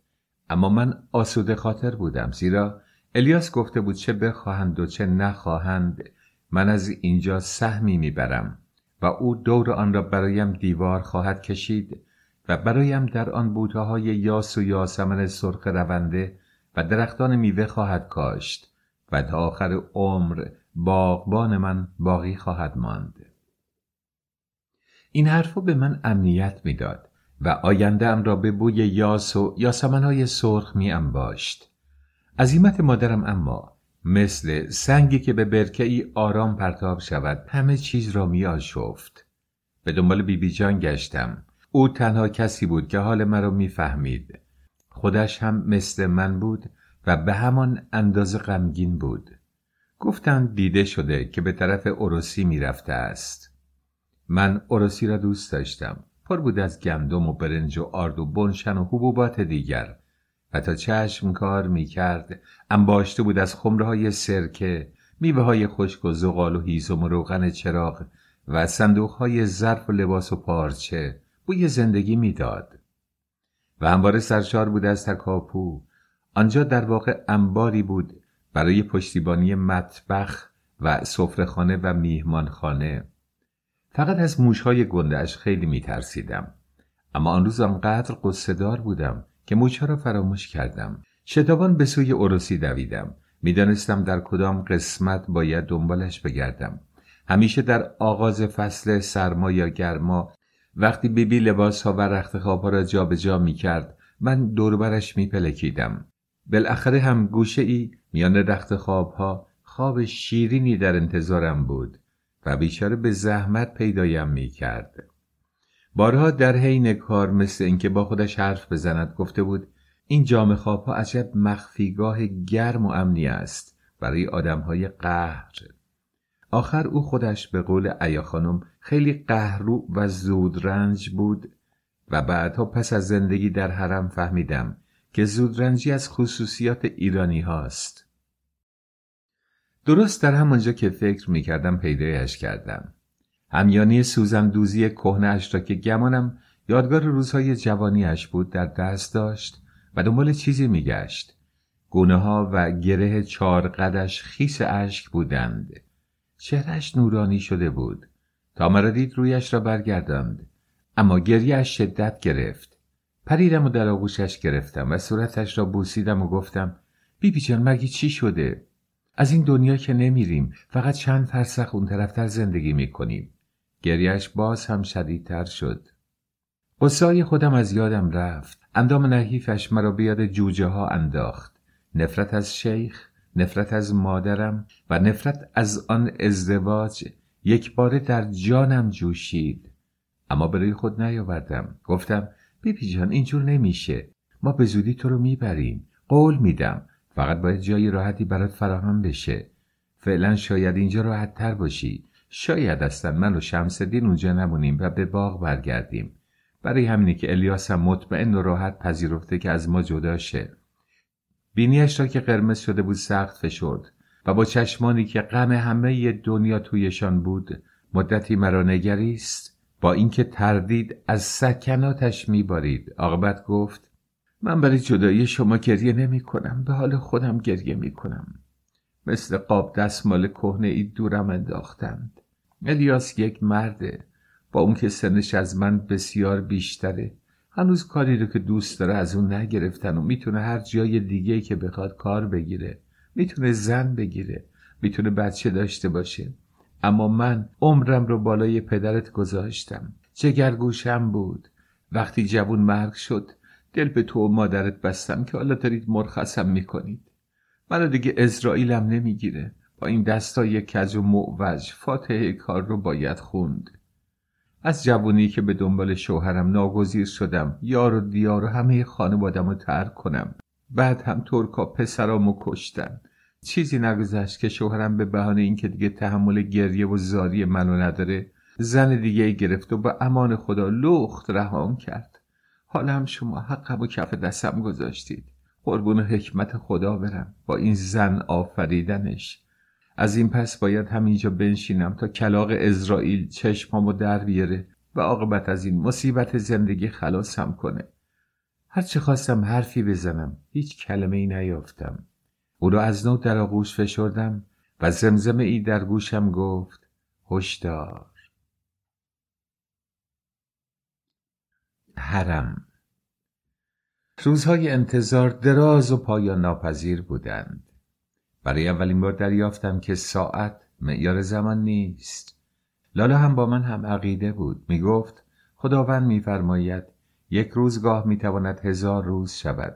Speaker 1: اما من آسوده خاطر بودم زیرا الیاس گفته بود چه بخواهند و چه نخواهند. من از اینجا سهمی می‌برم و او دور آن را برایم دیوار خواهد کشید و برایم در آن بوته های یاس و یاسمن سرخ رونده و درختان میوه خواهد کاشت و تا آخر عمر باغبان من باقی خواهد ماند این حرفا به من امنیت می‌داد و آینده ام را به بوی یاس و های سرخ می انباشت. عظیمت مادرم اما مثل سنگی که به برکه ای آرام پرتاب شود همه چیز را می آشفت. به دنبال بیبی بی جان گشتم. او تنها کسی بود که حال مرا می‌فهمید. خودش هم مثل من بود و به همان اندازه غمگین بود. گفتند دیده شده که به طرف عروسی می‌رفته است. من عروسی را دوست داشتم. پر بود از گندم و برنج و آرد و بنشن و حبوبات دیگر و تا چشم کار می کرد انباشته بود از خمره های سرکه میوه های خشک و زغال و هیزم و روغن چراغ و صندوق های ظرف و لباس و پارچه بوی زندگی می‌داد. و انبار سرشار بود از تکاپو. آنجا در واقع انباری بود برای پشتیبانی مطبخ و سفرهخانه و میهمانخانه. فقط از موشهای گندهاش خیلی میترسیدم. اما آن روز آنقدر قصدار بودم که موشها را فراموش کردم. شتابان به سوی عروسی دویدم. می‌دانستم در کدام قسمت باید دنبالش بگردم. همیشه در آغاز فصل سرما یا گرما وقتی بیبی لباس ها و رخت خواب ها را جابجا می کرد من دوربرش می پلکیدم. بالاخره هم گوشه ای میان رخت خواب ها خواب شیرینی در انتظارم بود و بیچاره به زحمت پیدایم می کرد. بارها در حین کار مثل اینکه با خودش حرف بزند گفته بود این جام خواب ها عجب مخفیگاه گرم و امنی است برای آدم های قهر آخر او خودش به قول ایا خانم خیلی قهرو و زودرنج بود و بعدها پس از زندگی در حرم فهمیدم که زودرنجی از خصوصیات ایرانی هاست. درست در همانجا که فکر می کردم پیدایش کردم. همیانی سوزن دوزی کهنهاش را که گمانم یادگار روزهای جوانیش بود در دست داشت و دنبال چیزی میگشت. گونه ها و گره چار قدش خیس اشک بودند. چهرش نورانی شده بود. تا مرا دید رویش را برگرداند. اما گریهش شدت گرفت. پریدم و در آغوشش گرفتم و صورتش را بوسیدم و گفتم بیبی جان مگه چی شده؟ از این دنیا که نمیریم فقط چند فرسخ اون طرفتر زندگی می‌کنیم. گریهش باز هم شدیدتر شد. قصای خودم از یادم رفت. اندام نحیفش مرا به یاد جوجه ها انداخت. نفرت از شیخ، نفرت از مادرم و نفرت از آن ازدواج یک باره در جانم جوشید. اما برای خود نیاوردم. گفتم بیبی جان اینجور نمیشه. ما به زودی تو رو می‌بریم. قول میدم. فقط باید جای راحتی برات فراهم بشه. فعلا شاید اینجا راحت تر باشی. شاید اصلا من و شمس دین اونجا نمونیم و به باغ برگردیم. برای همینی که الیاس مطمئن و راحت پذیرفته که از ما جدا شه. بینیش را که قرمز شده بود سخت فشرد و با چشمانی که غم همه دنیا تویشان بود مدتی مرا نگریست با اینکه تردید از سکناتش میبارید. عاقبت گفت من برای جدایی شما گریه نمی کنم به حال خودم گریه می کنم مثل قاب دستمال کهنه ای دورم انداختند. الیاس یک مرده با اون که سنش از من بسیار بیشتره. هنوز کاری رو که دوست داره از اون نگرفتن و می‌تونه هر جای دیگه که بخواد کار بگیره می‌تونه زن بگیره می‌تونه بچه داشته باشه. اما من عمرم رو بالای پدرت گذاشتم. جگرگوشم بود. وقتی جوون مرگ شد دل به تو و مادرت بستم که حالا دارید مرخصم می‌کنید. منو دیگه اسرائیلم نمی‌گیره. با این دستای کج و معوج فاتحه کار رو باید خوند. از جوونی که به دنبال شوهرم ناگزیر شدم یار و دیار و همه خانوادم رو ترک کنم. بعد هم ترکا پسرامو کشتن. چیزی نگذشت که شوهرم به بهانه اینکه دیگه تحمل گریه و زاری منو نداره زن دیگه گرفت و به امان خدا لخت رهام کرد. حالا هم شما حقم و کف دستم گذاشتید. قربون حکمت خدا برم. با این زن آفریدنش. از این پس باید همینجا بنشینم تا کلاق اسرائیل چشمامو در بیاره و عاقبت از این مصیبت زندگی خلاصم کنه. هرچه خواستم حرفی بزنم هیچ کلمه ای نیافتم. او را از نو در آغوش فشردم و زمزم ای در گوشم گفت هشدار. حرم. روزهای انتظار دراز و پایان ناپذیر بودند. برای اولین بار دریافتم که ساعت معیار زمان نیست. لالا هم با من هم عقیده بود. می گفت خداوند میفرماید یک روزگاه می‌تواند هزار روز شود.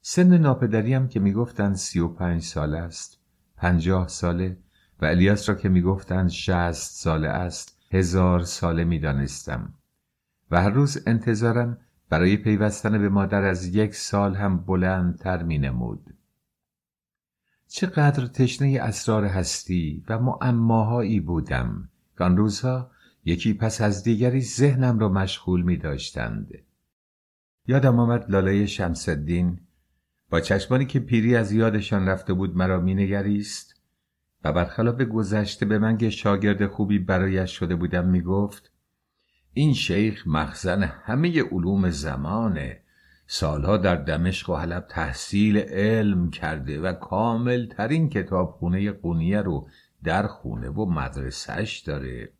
Speaker 1: سن ناپدریم که می‌گفتند سی و پنج ساله است پنجاه ساله و الیاس را که می‌گفتند شست ساله است هزار ساله می‌دانستم. و هر روز انتظارم برای پیوستن به مادر از یک سال هم بلندتر می نمود. چقدر تشنه اسرار هستی و معماهایی بودم که آن روزها یکی پس از دیگری ذهنم را مشغول می داشتند. یادم آمد لاله شمسدین با چشمانی که پیری از یادشان رفته بود مرا مینگریست و برخلاف گذشته به من که شاگرد خوبی برایش شده بودم می‌گفت این شیخ مخزن همه علوم زمانه سالها در دمشق و حلب تحصیل علم کرده و کامل ترین کتابخونه قونیه رو در خونه و مدرسهش داره.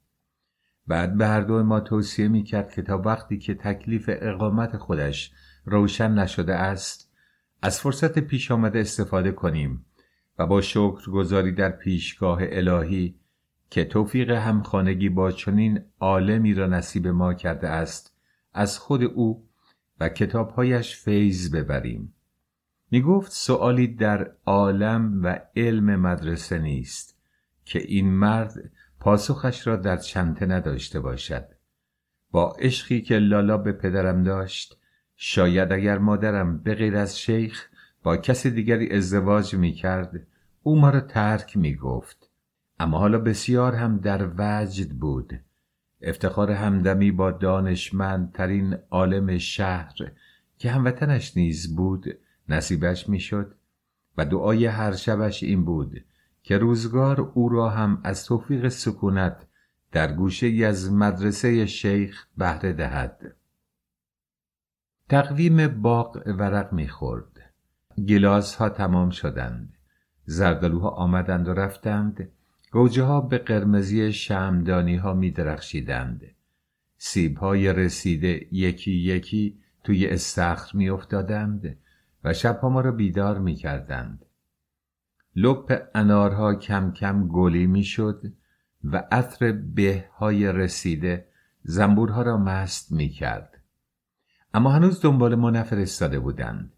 Speaker 1: بعد به هر دو ما توصیه می کرد که تا وقتی که تکلیف اقامت خودش روشن نشده است از فرصت پیش آمده استفاده کنیم و با شکر گذاری در پیشگاه الهی که توفیق همخانگی با چنین عالمی را نصیب ما کرده است از خود او و کتابهایش فیض ببریم. می گفت سؤالی در عالم و علم مدرسه نیست که این مرد پاسخش را در چنته نداشته باشد. با عشقی که لالا به پدرم داشت شاید اگر مادرم به غیر از شیخ با کسی دیگری ازدواج می کرد او ما را ترک می گفت اما حالا بسیار هم در وجد بود. افتخار همدمی با دانشمندترین عالم شهر که هموطنش نیز بود نصیبش می‌شد و دعای هر شبش این بود که روزگار او را هم از توفیق سکونت در گوشه از مدرسه شیخ بهره دهد. تقویم باغ ورق می‌خورد. گلاس ها تمام شدند. زردالوها آمدند و رفتند. گوجه ها به قرمزی شمدانی ها می درخشیدند سیب های رسیده یکی یکی توی استخر می افتادند و شبها ما را بیدار می کردند لپ انارها کم کم گلی می شد و عطر به های رسیده زنبورها را مست می کرد. اما هنوز دنبال ما نفرستاده بودند.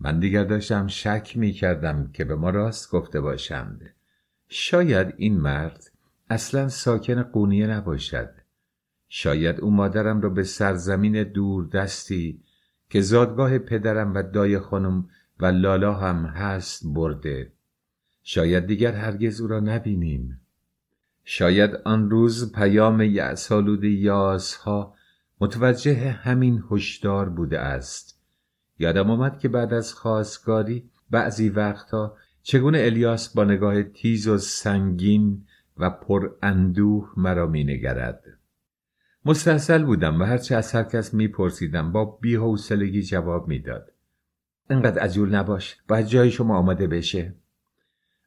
Speaker 1: من دیگر داشتم شک می کردم که به ما راست گفته باشند. شاید این مرد اصلا ساکن قونیه نباشد. شاید او مادرم را به سرزمین دور دستی که زادگاه پدرم و دای خانم و لالا هم هست برده. شاید دیگر هرگز او را نبینیم. شاید آن روز پیام یعسالود یازها متوجه همین هشدار بوده است یادم آمد که بعد از خواستگاری بعضی وقتها چگونه الیاس با نگاه تیز و سنگین و پر اندوه مرا می نگرد. مستحصل بودم و هرچه از هر کس می پرسیدم با بیحوصلگی جواب می‌داد. انقدر عجول نباش باید جای شما آماده بشه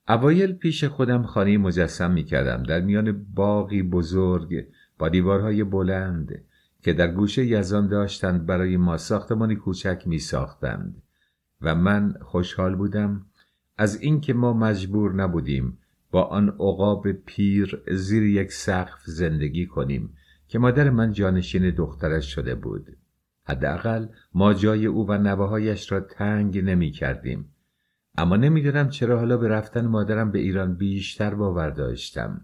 Speaker 1: اوایل پیش خودم خانه مجسم می کردم در میان باقی بزرگ با دیوارهای بلند که در گوشه یزان داشتند برای ما ساختمانی کوچک می ساختند و من خوشحال بودم از اینکه ما مجبور نبودیم با آن عقاب پیر زیر یک سقف زندگی کنیم که مادر من جانشین دخترش شده بود. حداقل ما جای او و نوههایش را تنگ نمی کردیم. اما نمی‌دونم چرا حالا به رفتن مادرم به ایران بیشتر باور داشتم.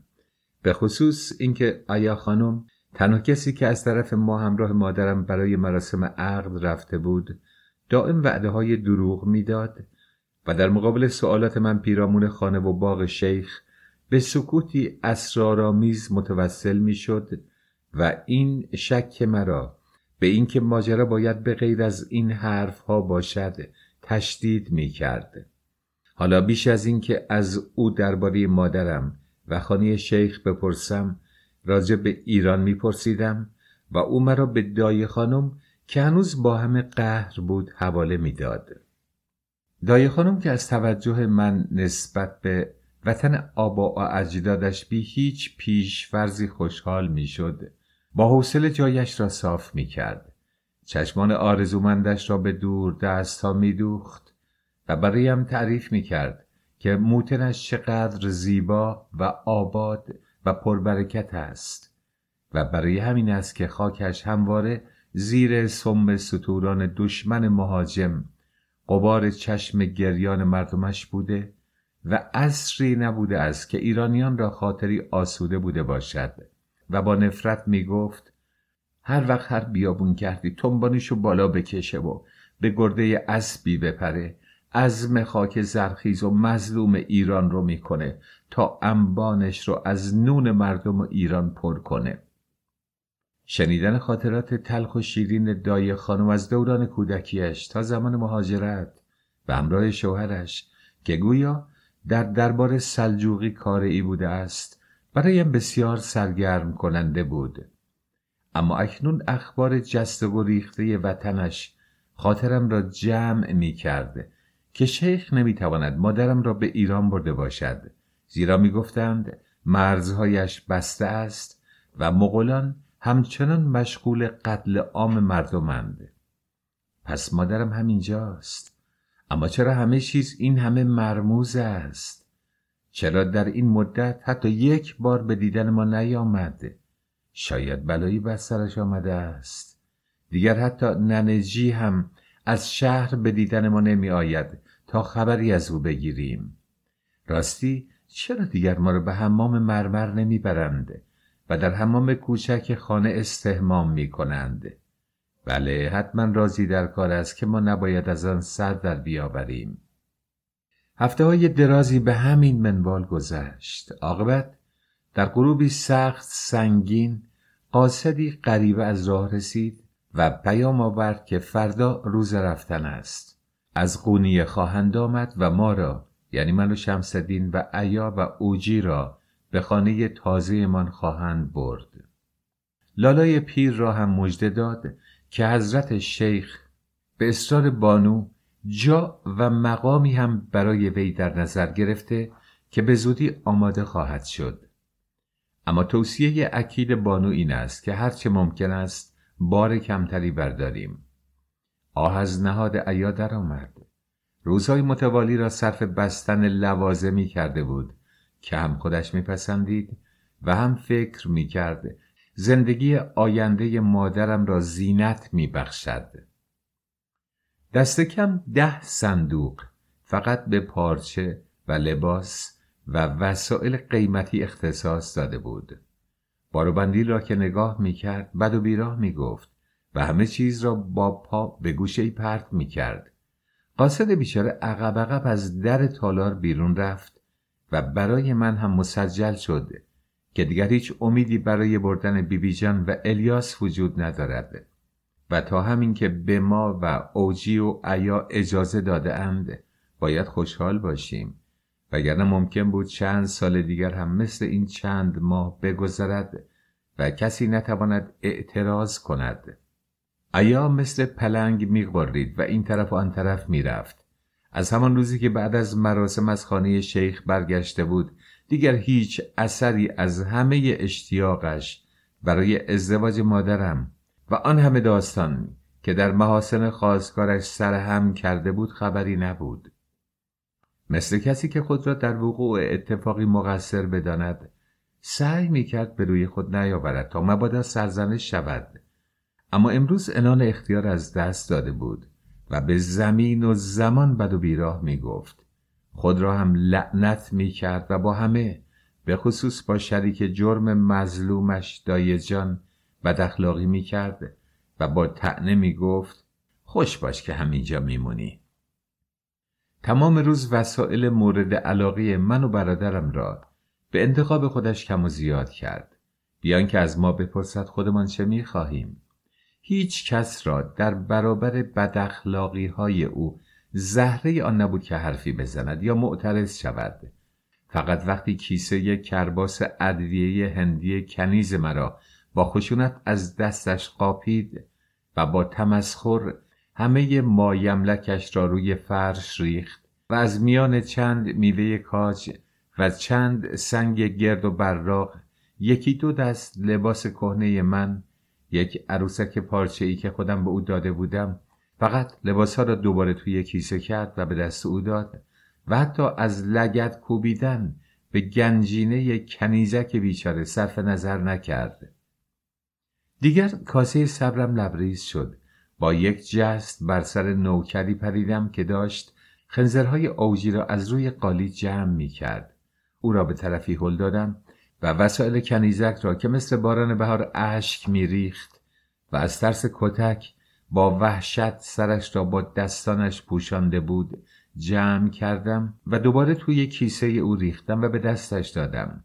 Speaker 1: به خصوص اینکه آیا خانم تنها کسی که از طرف ما همراه مادرم برای مراسم عقد رفته بود دائم وعده های دروغ می‌داد و در مقابل سوالات من پیرامون خانه و باغ شیخ به سکوتی اسرارآمیز متوسل می‌شد و این شک مرا به اینکه ماجرا باید به غیر از این حرف ها باشد تشدید می کرد. حالا بیش از اینکه از او درباره مادرم و خانه شیخ بپرسم راجع به ایران میپرسیدم و او مرا به دای خانم که هنوز با همه قهر بود حواله می‌داد. دای خانم که از توجه من نسبت به وطن آبا و اجدادش بی هیچ پیش فرضی خوشحال می‌شد با حوصله جایش را صاف می کرد. چشمان آرزومندش را به دور دست ها می دوخت و برایم تعریف می کرد که موتنش چقدر زیبا و آباد و پربرکت است و برای همین است که خاکش همواره زیر سم ستوران دشمن مهاجم قبار چشم گریان مردمش بوده و اصری نبوده است که ایرانیان را خاطری آسوده بوده باشد و با نفرت می گفت هر وقت هر بیابون کردی تنبانیشو بالا بکشه و به گرده اسبی بپره عزم خاک زرخیز و مظلوم ایران رو می‌کنه تا انبانش رو از نون مردم ایران پر کنه. شنیدن خاطرات تلخ و شیرین دای خانم از دوران کودکیش تا زمان مهاجرت و همراه شوهرش که گویا در دربار سلجوقی کار ای بوده است برایم بسیار سرگرم کننده بود. اما اکنون اخبار جسته و ریخته وطنش خاطرم را جمع می کرده که شیخ نمی‌تواند مادرم را به ایران برده باشد. زیرا می‌گفتند مرزهایش بسته است و مغولان همچنان مشغول قتل عام مردمند پس مادرم همینجاست. اما چرا همه چیز این همه مرموز است؟ چرا در این مدت حتی یک بار به دیدن ما نیامد شاید بلایی بر سرش آمده است. دیگر حتی ننجی هم از شهر به دیدن ما نمی آید تا خبری از او بگیریم. راستی چرا دیگر ما را به حمام مرمر نمی برند و در حمام کوچک خانه استهمام می کنند بله حتما راضی در کار است که ما نباید از آن سر در بیاوریم. هفته های درازی به همین منوال گذشت. عاقبت در غروبی سخت سنگین قاصدی غریبه از راه رسید و پیام آورد که فردا روز رفتن است. از قونیه خواهند آمد و ما را یعنی من و شمسدین و عیا و اوجی را به خانه تازهمان خواهند برد. لالای پیر را هم مژده داد که حضرت شیخ به اصرار بانو جا و مقامی هم برای وی در نظر گرفته که به زودی آماده خواهد شد. اما توصیه اکید بانو این است که هرچه ممکن است بار کمتری برداریم. آه از نهاد در آمد روزهای متوالی را صرف بستن لوازمی کرده بود. که هم خودش میپسندید و هم فکر می‌کرد زندگی آینده مادرم را زینت میبخشد. دست کم ده صندوق فقط به پارچه و لباس و وسایل قیمتی اختصاص داده بود. باروبندی را که نگاه می‌کرد بد و بیراه می‌گفت و همه چیز را با پا به گوشه پرت می‌کرد. قاصد بیچاره عقب عقب از در تالار بیرون رفت و برای من هم مسجل شد که دیگر هیچ امیدی برای بردن بیبی جان و الیاس وجود ندارد. و تا همین که به ما و اوجی و عیا اجازه داده اند باید خوشحال باشیم. وگرنه ممکن بود چند سال دیگر هم مثل این چند ماه بگذرد و کسی نتواند اعتراض کند. عیا مثل پلنگ میغبرید و این طرف و آن طرف می‌رفت. از همان روزی که بعد از مراسم از خانه شیخ برگشته بود دیگر هیچ اثری از همه اشتیاقش برای ازدواج مادرم و آن همه داستان که در محاسن خواستگارش سرهم کرده بود خبری نبود. مثل کسی که خود را در وقوع اتفاقی مقصر بداند سعی می‌کرد به روی خود نیاورد تا مبادا سرزنش شود. اما امروز انان اختیار از دست داده بود. و به زمین و زمان بد و بیراه می گفت خود را هم لعنت می کرد و با همه به خصوص با شریک جرم مظلومش دایه جان بد اخلاقی می کرد و با تعنه می گفت خوش باش که همینجا میمونی. تمام روز وسایل مورد علاقه من و برادرم را به انتخاب خودش کم و زیاد کرد. بیان که از ما بپرسد خودمان چه می خواهیم هیچ کس را در برابر بداخلاقی های او زهره آن نبود که حرفی بزند یا معترض شود. فقط وقتی کیسه کرباس ادویه هندی کنیز مرا با خشونت از دستش قاپید و با تمسخر همه مایملکش را روی فرش ریخت و از میان چند میوه کاج و چند سنگ گرد و براق یکی دو دست لباس کهنه من یک عروسک پارچه ای که خودم به او داده بودم فقط لباس ها را دوباره توی کیسه کرد و به دست او داد و حتی از لگت کوبیدن به گنجینه کنیزک بیچاره صرف نظر نکرد دیگر کاسه صبرم لبریز شد با یک جست بر سر نوکری پریدم که داشت خنزرهای اوجی را از روی قالی جمع می کرد. او را به طرفی هل دادم و وسایل کنیزک را که مثل باران بهار اشک میریخت و از ترس کتک با وحشت سرش را با دستانش پوشانده بود جمع کردم و دوباره توی کیسه او ریختم و به دستش دادم.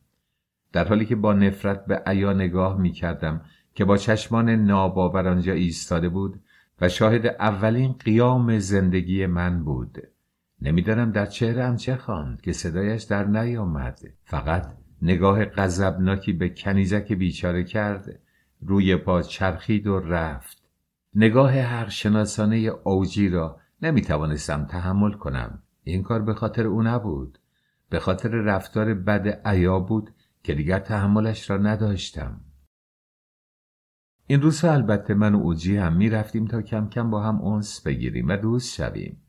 Speaker 1: در حالی که با نفرت به عیا نگاه می کردم که با چشمان ناباور آنجا ایستاده بود و شاهد اولین قیام زندگی من بود. نمی‌دانم در چهرم چه خواند که صدایش در نیامد. فقط نگاه غضبناکی به کنیزک بیچاره کرد روی پا چرخید و رفت. نگاه حق شناسانه اوجی را نمی توانستم تحمل کنم. این کار به خاطر او نبود. به خاطر رفتار بد عیا بود که دیگر تحملش را نداشتم. این روزها البته من و اوجی هم می رفتیم تا کم کم با هم اونس بگیریم و دوست شویم.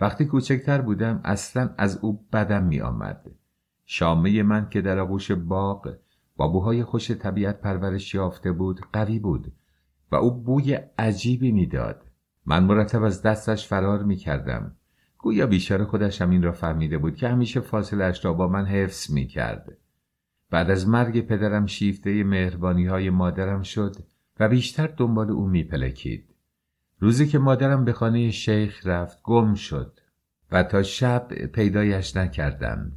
Speaker 1: وقتی کوچکتر بودم اصلا از او بدم می آمد شامه من که در آغوش باغ با بوهای خوش طبیعت پرورش یافته بود قوی بود و او بوی عجیبی می‌داد من مرتب از دستش فرار می کردم گویا بیشتر خودش هم این را فهمیده بود که همیشه فاصلش را با من حفظ می کرد. بعد از مرگ پدرم شیفته مهربانی های مادرم شد و بیشتر دنبال او می پلکید. روزی که مادرم به خانه شیخ رفت گم شد و تا شب پیدایش نکردم.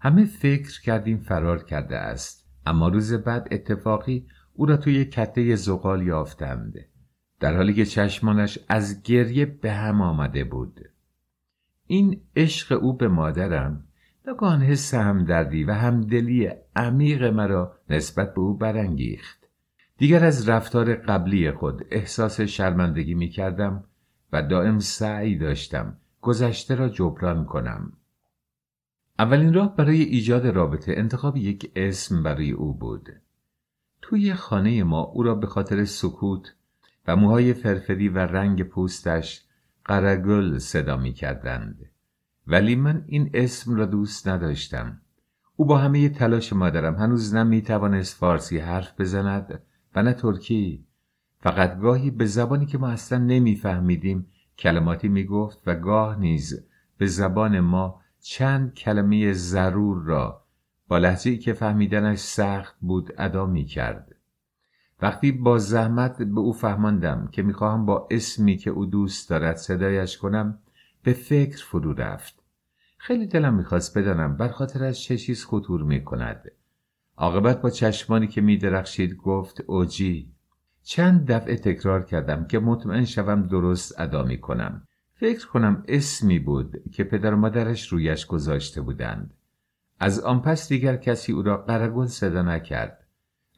Speaker 1: همه فکر کردیم فرار کرده است اما روز بعد اتفاقی او را توی کته زغال یافتند. در حالی که چشمانش از گریه به هم آمده بود. این عشق او به مادرم ناگهان حس همدردی و همدلی عمیق مرا نسبت به او برانگیخت. دیگر از رفتار قبلی خود احساس شرمندگی می کردم و دائم سعی داشتم گذشته را جبران کنم. اولین راه برای ایجاد رابطه انتخاب یک اسم برای او بود توی خانه ما او را به خاطر سکوت و موهای فرفری و رنگ پوستش قرگل صدا می کردند. ولی من این اسم را دوست نداشتم. او با همه تلاش مادرم هنوز نه می توانست فارسی حرف بزند و نه ترکی. فقط گاهی به زبانی که ما اصلا نمیفهمیدیم کلماتی می گفت و گاه نیز به زبان ما چند کلمه ضرور را با لحظه‌ای که فهمیدنش سخت بود ادا می کرد. وقتی با زحمت به او فهماندم که می‌خواهم با اسمی که او دوست دارد صدایش کنم به فکر فرو رفت. خیلی دلم می‌خواست بدانم بر خاطرش چه چیز خطور می‌کند. عاقبت با چشمانی که میدرخشید گفت اوجی چند دفعه تکرار کردم که مطمئن شوم درست ادا می‌کنم. فکر کنم اسمی بود که پدر و مادرش رویش گذاشته بودند. از آن پس دیگر کسی او را قرگل صدا نکرد.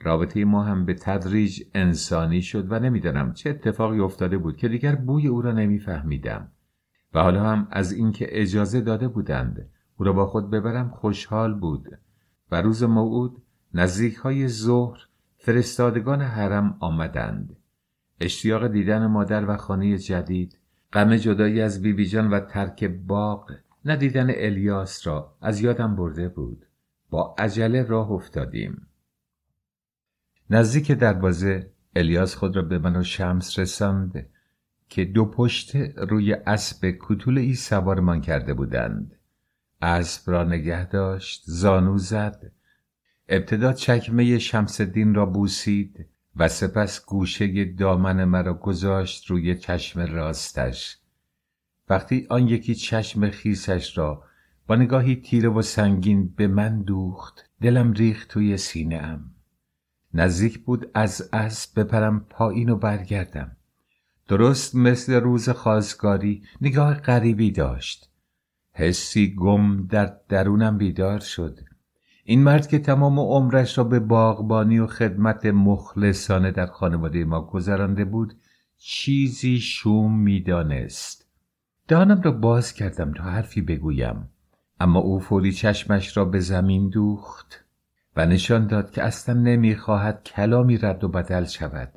Speaker 1: رابطه ما هم به تدریج انسانی شد و نمی‌دانم چه اتفاقی افتاده بود که دیگر بوی او را نمیفهمیدم. و حالا هم از اینکه اجازه داده بودند او را با خود ببرم خوشحال بود. و روز موعود نزدیک های ظهر فرستادگان حرم آمدند. اشتیاق دیدن مادر و خانه جدید غم جدایی از بیبی جان و ترک باغ ندیدن الیاس را از یادم برده بود. با عجله راه افتادیم. نزدیک دروازه الیاس خود را به من و شمس رساند که دو پشت روی اسب کتول ای سوارمان کرده بودند. اسب را نگه داشت زانو زد. ابتدا چکمه شمس الدین را بوسید. و سپس گوشه دامن مرا گذاشت روی چشم راستش. وقتی آن یکی چشم خیسش را با نگاهی تیره و سنگین به من دوخت دلم ریخت توی سینه ام نزدیک بود از اسب بپرم پایین و برگردم. درست مثل روز خواستگاری نگاه غریبی داشت. حسی گم در درونم بیدار شد. این مرد که تمام عمرش را به باغبانی و خدمت مخلصانه در خانواده ما گذرانده بود چیزی شوم می‌دانست. دهانم را باز کردم تا حرفی بگویم. اما او فوری چشمش را به زمین دوخت و نشان داد که اصلا نمی‌خواهد کلامی رد و بدل شود.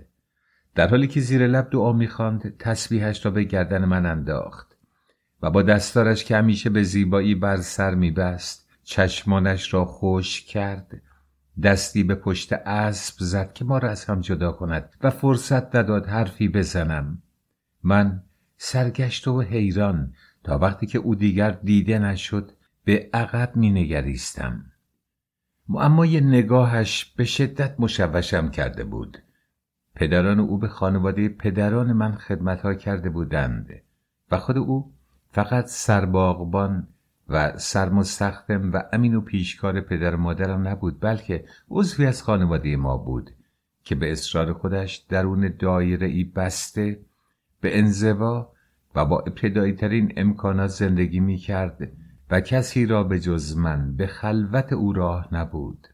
Speaker 1: در حالی که زیر لب دعا می‌خواند تسبیحش را به گردن من انداخت و با دستارش که همیشه به زیبایی بر سر میبست چشمانش را خوش کرد. دستی به پشت اسب زد که ما را از هم جدا کند و فرصت نداد حرفی بزنم. من سرگشت و حیران تا وقتی که او دیگر دیده نشد به عقب می نگریستم. اما یه نگاهش به شدت مشوشم کرده بود. پدران او به خانواده پدران من خدمتها کرده بودند و خود او فقط سرباغبان و سرمستخدم و امین و پیشکار پدر مادرم نبود بلکه عضوی از خانواده ما بود که به اصرار خودش درون دایره ای بسته به انزوا و با ابتدایی ترین امکانات زندگی می کرد و کسی را به جز من به خلوت او راه نبود.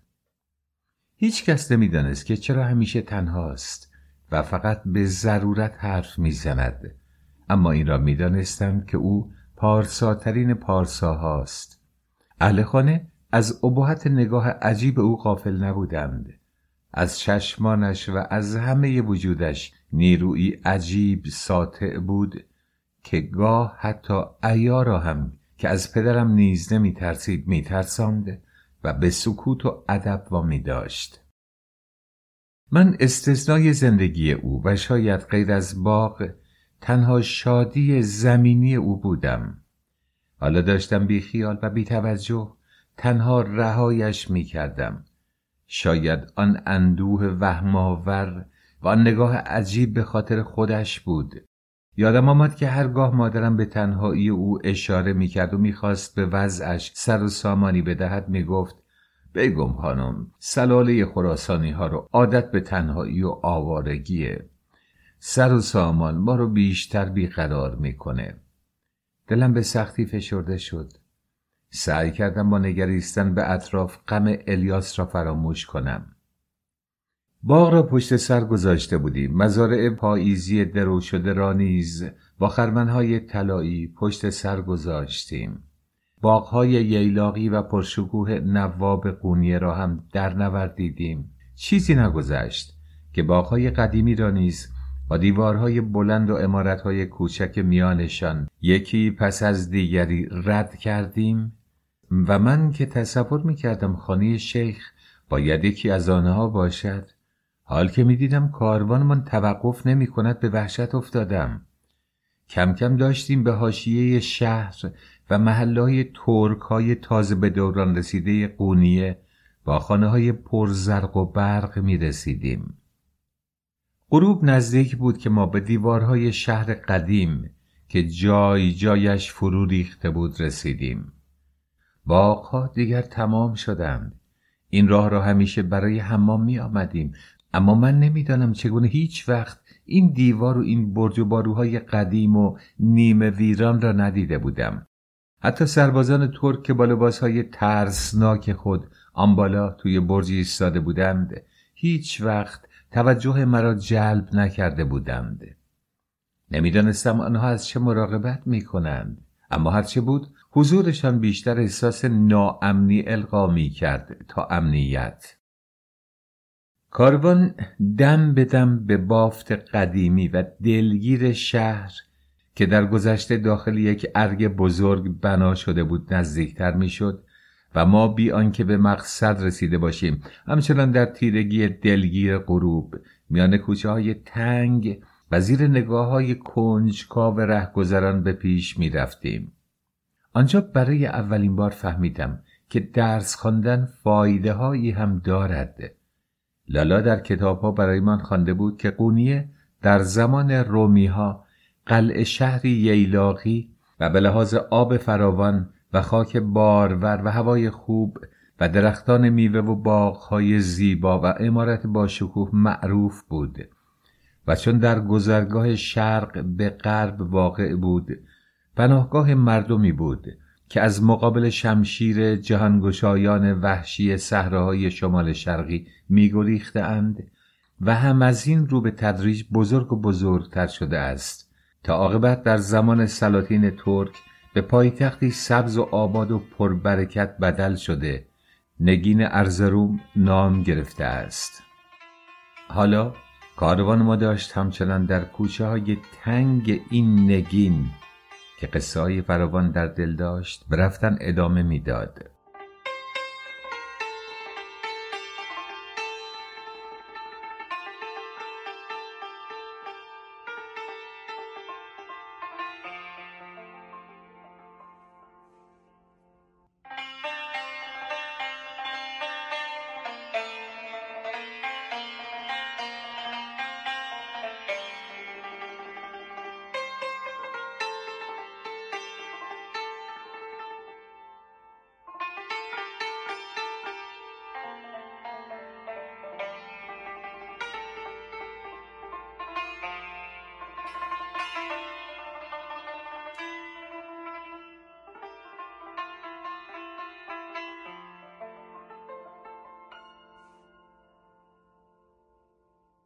Speaker 1: هیچ کس نمی‌دانست که چرا همیشه تنهاست و فقط به ضرورت حرف می‌زند. اما این را می‌دانستند که او پارساترین پارساهاست. اهل خانه از ابهت نگاه عجیب او غافل نبودند. از چشمانش و از همه وجودش نیروی عجیب ساطع بود که گاه حتی ایا را هم که از پدرم نیز نمی ترسید می ترساند و به سکوت و ادب وامی داشت. من استثنای زندگی او و شاید غیر از باغ تنها شادی زمینی او بودم. حالا داشتم بی خیال و بی توجه تنها رهایش می کردم. شاید آن اندوه وهماور و آن نگاه عجیب به خاطر خودش بود. یادم آمد که هرگاه مادرم به تنهایی او اشاره می کرد و می‌خواست به وضعش سر و سامانی بدهد می گفت بگم خانم سلاله خراسانی ها رو عادت به تنهایی و آوارگیه. سر و سامان ما رو بیشتر بیقرار می‌کنه. دلم به سختی فشرده شد. سعی کردم با نگریستن به اطراف غم الیاس را فراموش کنم. باغ را پشت سر گذاشته بودیم. مزارع پاییزی درو شده را نیز با خرمنهای طلایی پشت سر گذاشتیم. باغهای ییلاقی و پرشکوه نواب قونیه را هم در نوردیدیم چیزی نگذشت که باغهای قدیمی را نیز با دیوارهای بلند و امارتهای کوچک میانشان یکی پس از دیگری رد کردیم و من که تصور می‌کردم خانه شیخ باید یکی از آنها باشد حال که می‌دیدم کاروانمان توقف نمی کند به وحشت افتادم کم کم داشتیم به حاشیه شهر و محله ترک های تازه به دوران رسیده قونیه با خانه های پرزرق و برق می رسیدیم. غروب نزدیک بود که ما به دیوارهای شهر قدیم که جای جایش فرو ریخته بود رسیدیم. باغها دیگر تمام شدند. این راه را همیشه برای حمام می آمدیم اما من نمی‌دانم چگونه هیچ وقت این دیوار و این برج و باروهای قدیم و نیمه ویران را ندیده بودم حتی سربازان ترک که با لباسهای ترسناک خود آن بالا توی برجی ایستاده بودند هیچ وقت توجه مرا جلب نکرده بودند. نمی‌دانستم آنها از چه مراقبت می کنند اما هرچه بود حضورشان بیشتر احساس ناامنی القا می کرد تا امنیت. کاروان دم به دم به بافت قدیمی و دلگیر شهر که در گذشته داخل یک ارگ بزرگ بنا شده بود نزدیکتر می‌شد. و ما بی آنکه به مقصد رسیده باشیم همچنان در تیرگی دلگیر غروب میان کوچه های تنگ و زیر نگاه های کنجکاو رهگذران به پیش می رفتیم. آنجا برای اولین بار فهمیدم که درس خواندن فایده هایی هم دارد لالا در کتاب ها برای من خوانده بود که قونیه در زمان رومی ها قلع شهری ییلاقی و به لحاظ آب فراوان و خاک بارور و هوای خوب و درختان میوه و باغهای زیبا و امارت با شکوه معروف بود. و چون در گذرگاه شرق به غرب واقع بود پناهگاه مردمی بود که از مقابل شمشیر جهانگشایان وحشی صحراهای شمال شرقی میگریختهاند و هم از این رو به تدریج بزرگ و بزرگتر شده است. تا عاقبت در زمان سلاطین ترک به پایتختی سبز و آباد و پربرکت بدل شده نگین ارزروم نام گرفته است. حالا کاروان ما داشت همچنان در کوچه های تنگ این نگین که قصه های فراوان در دل داشت به رفتن ادامه می‌داد.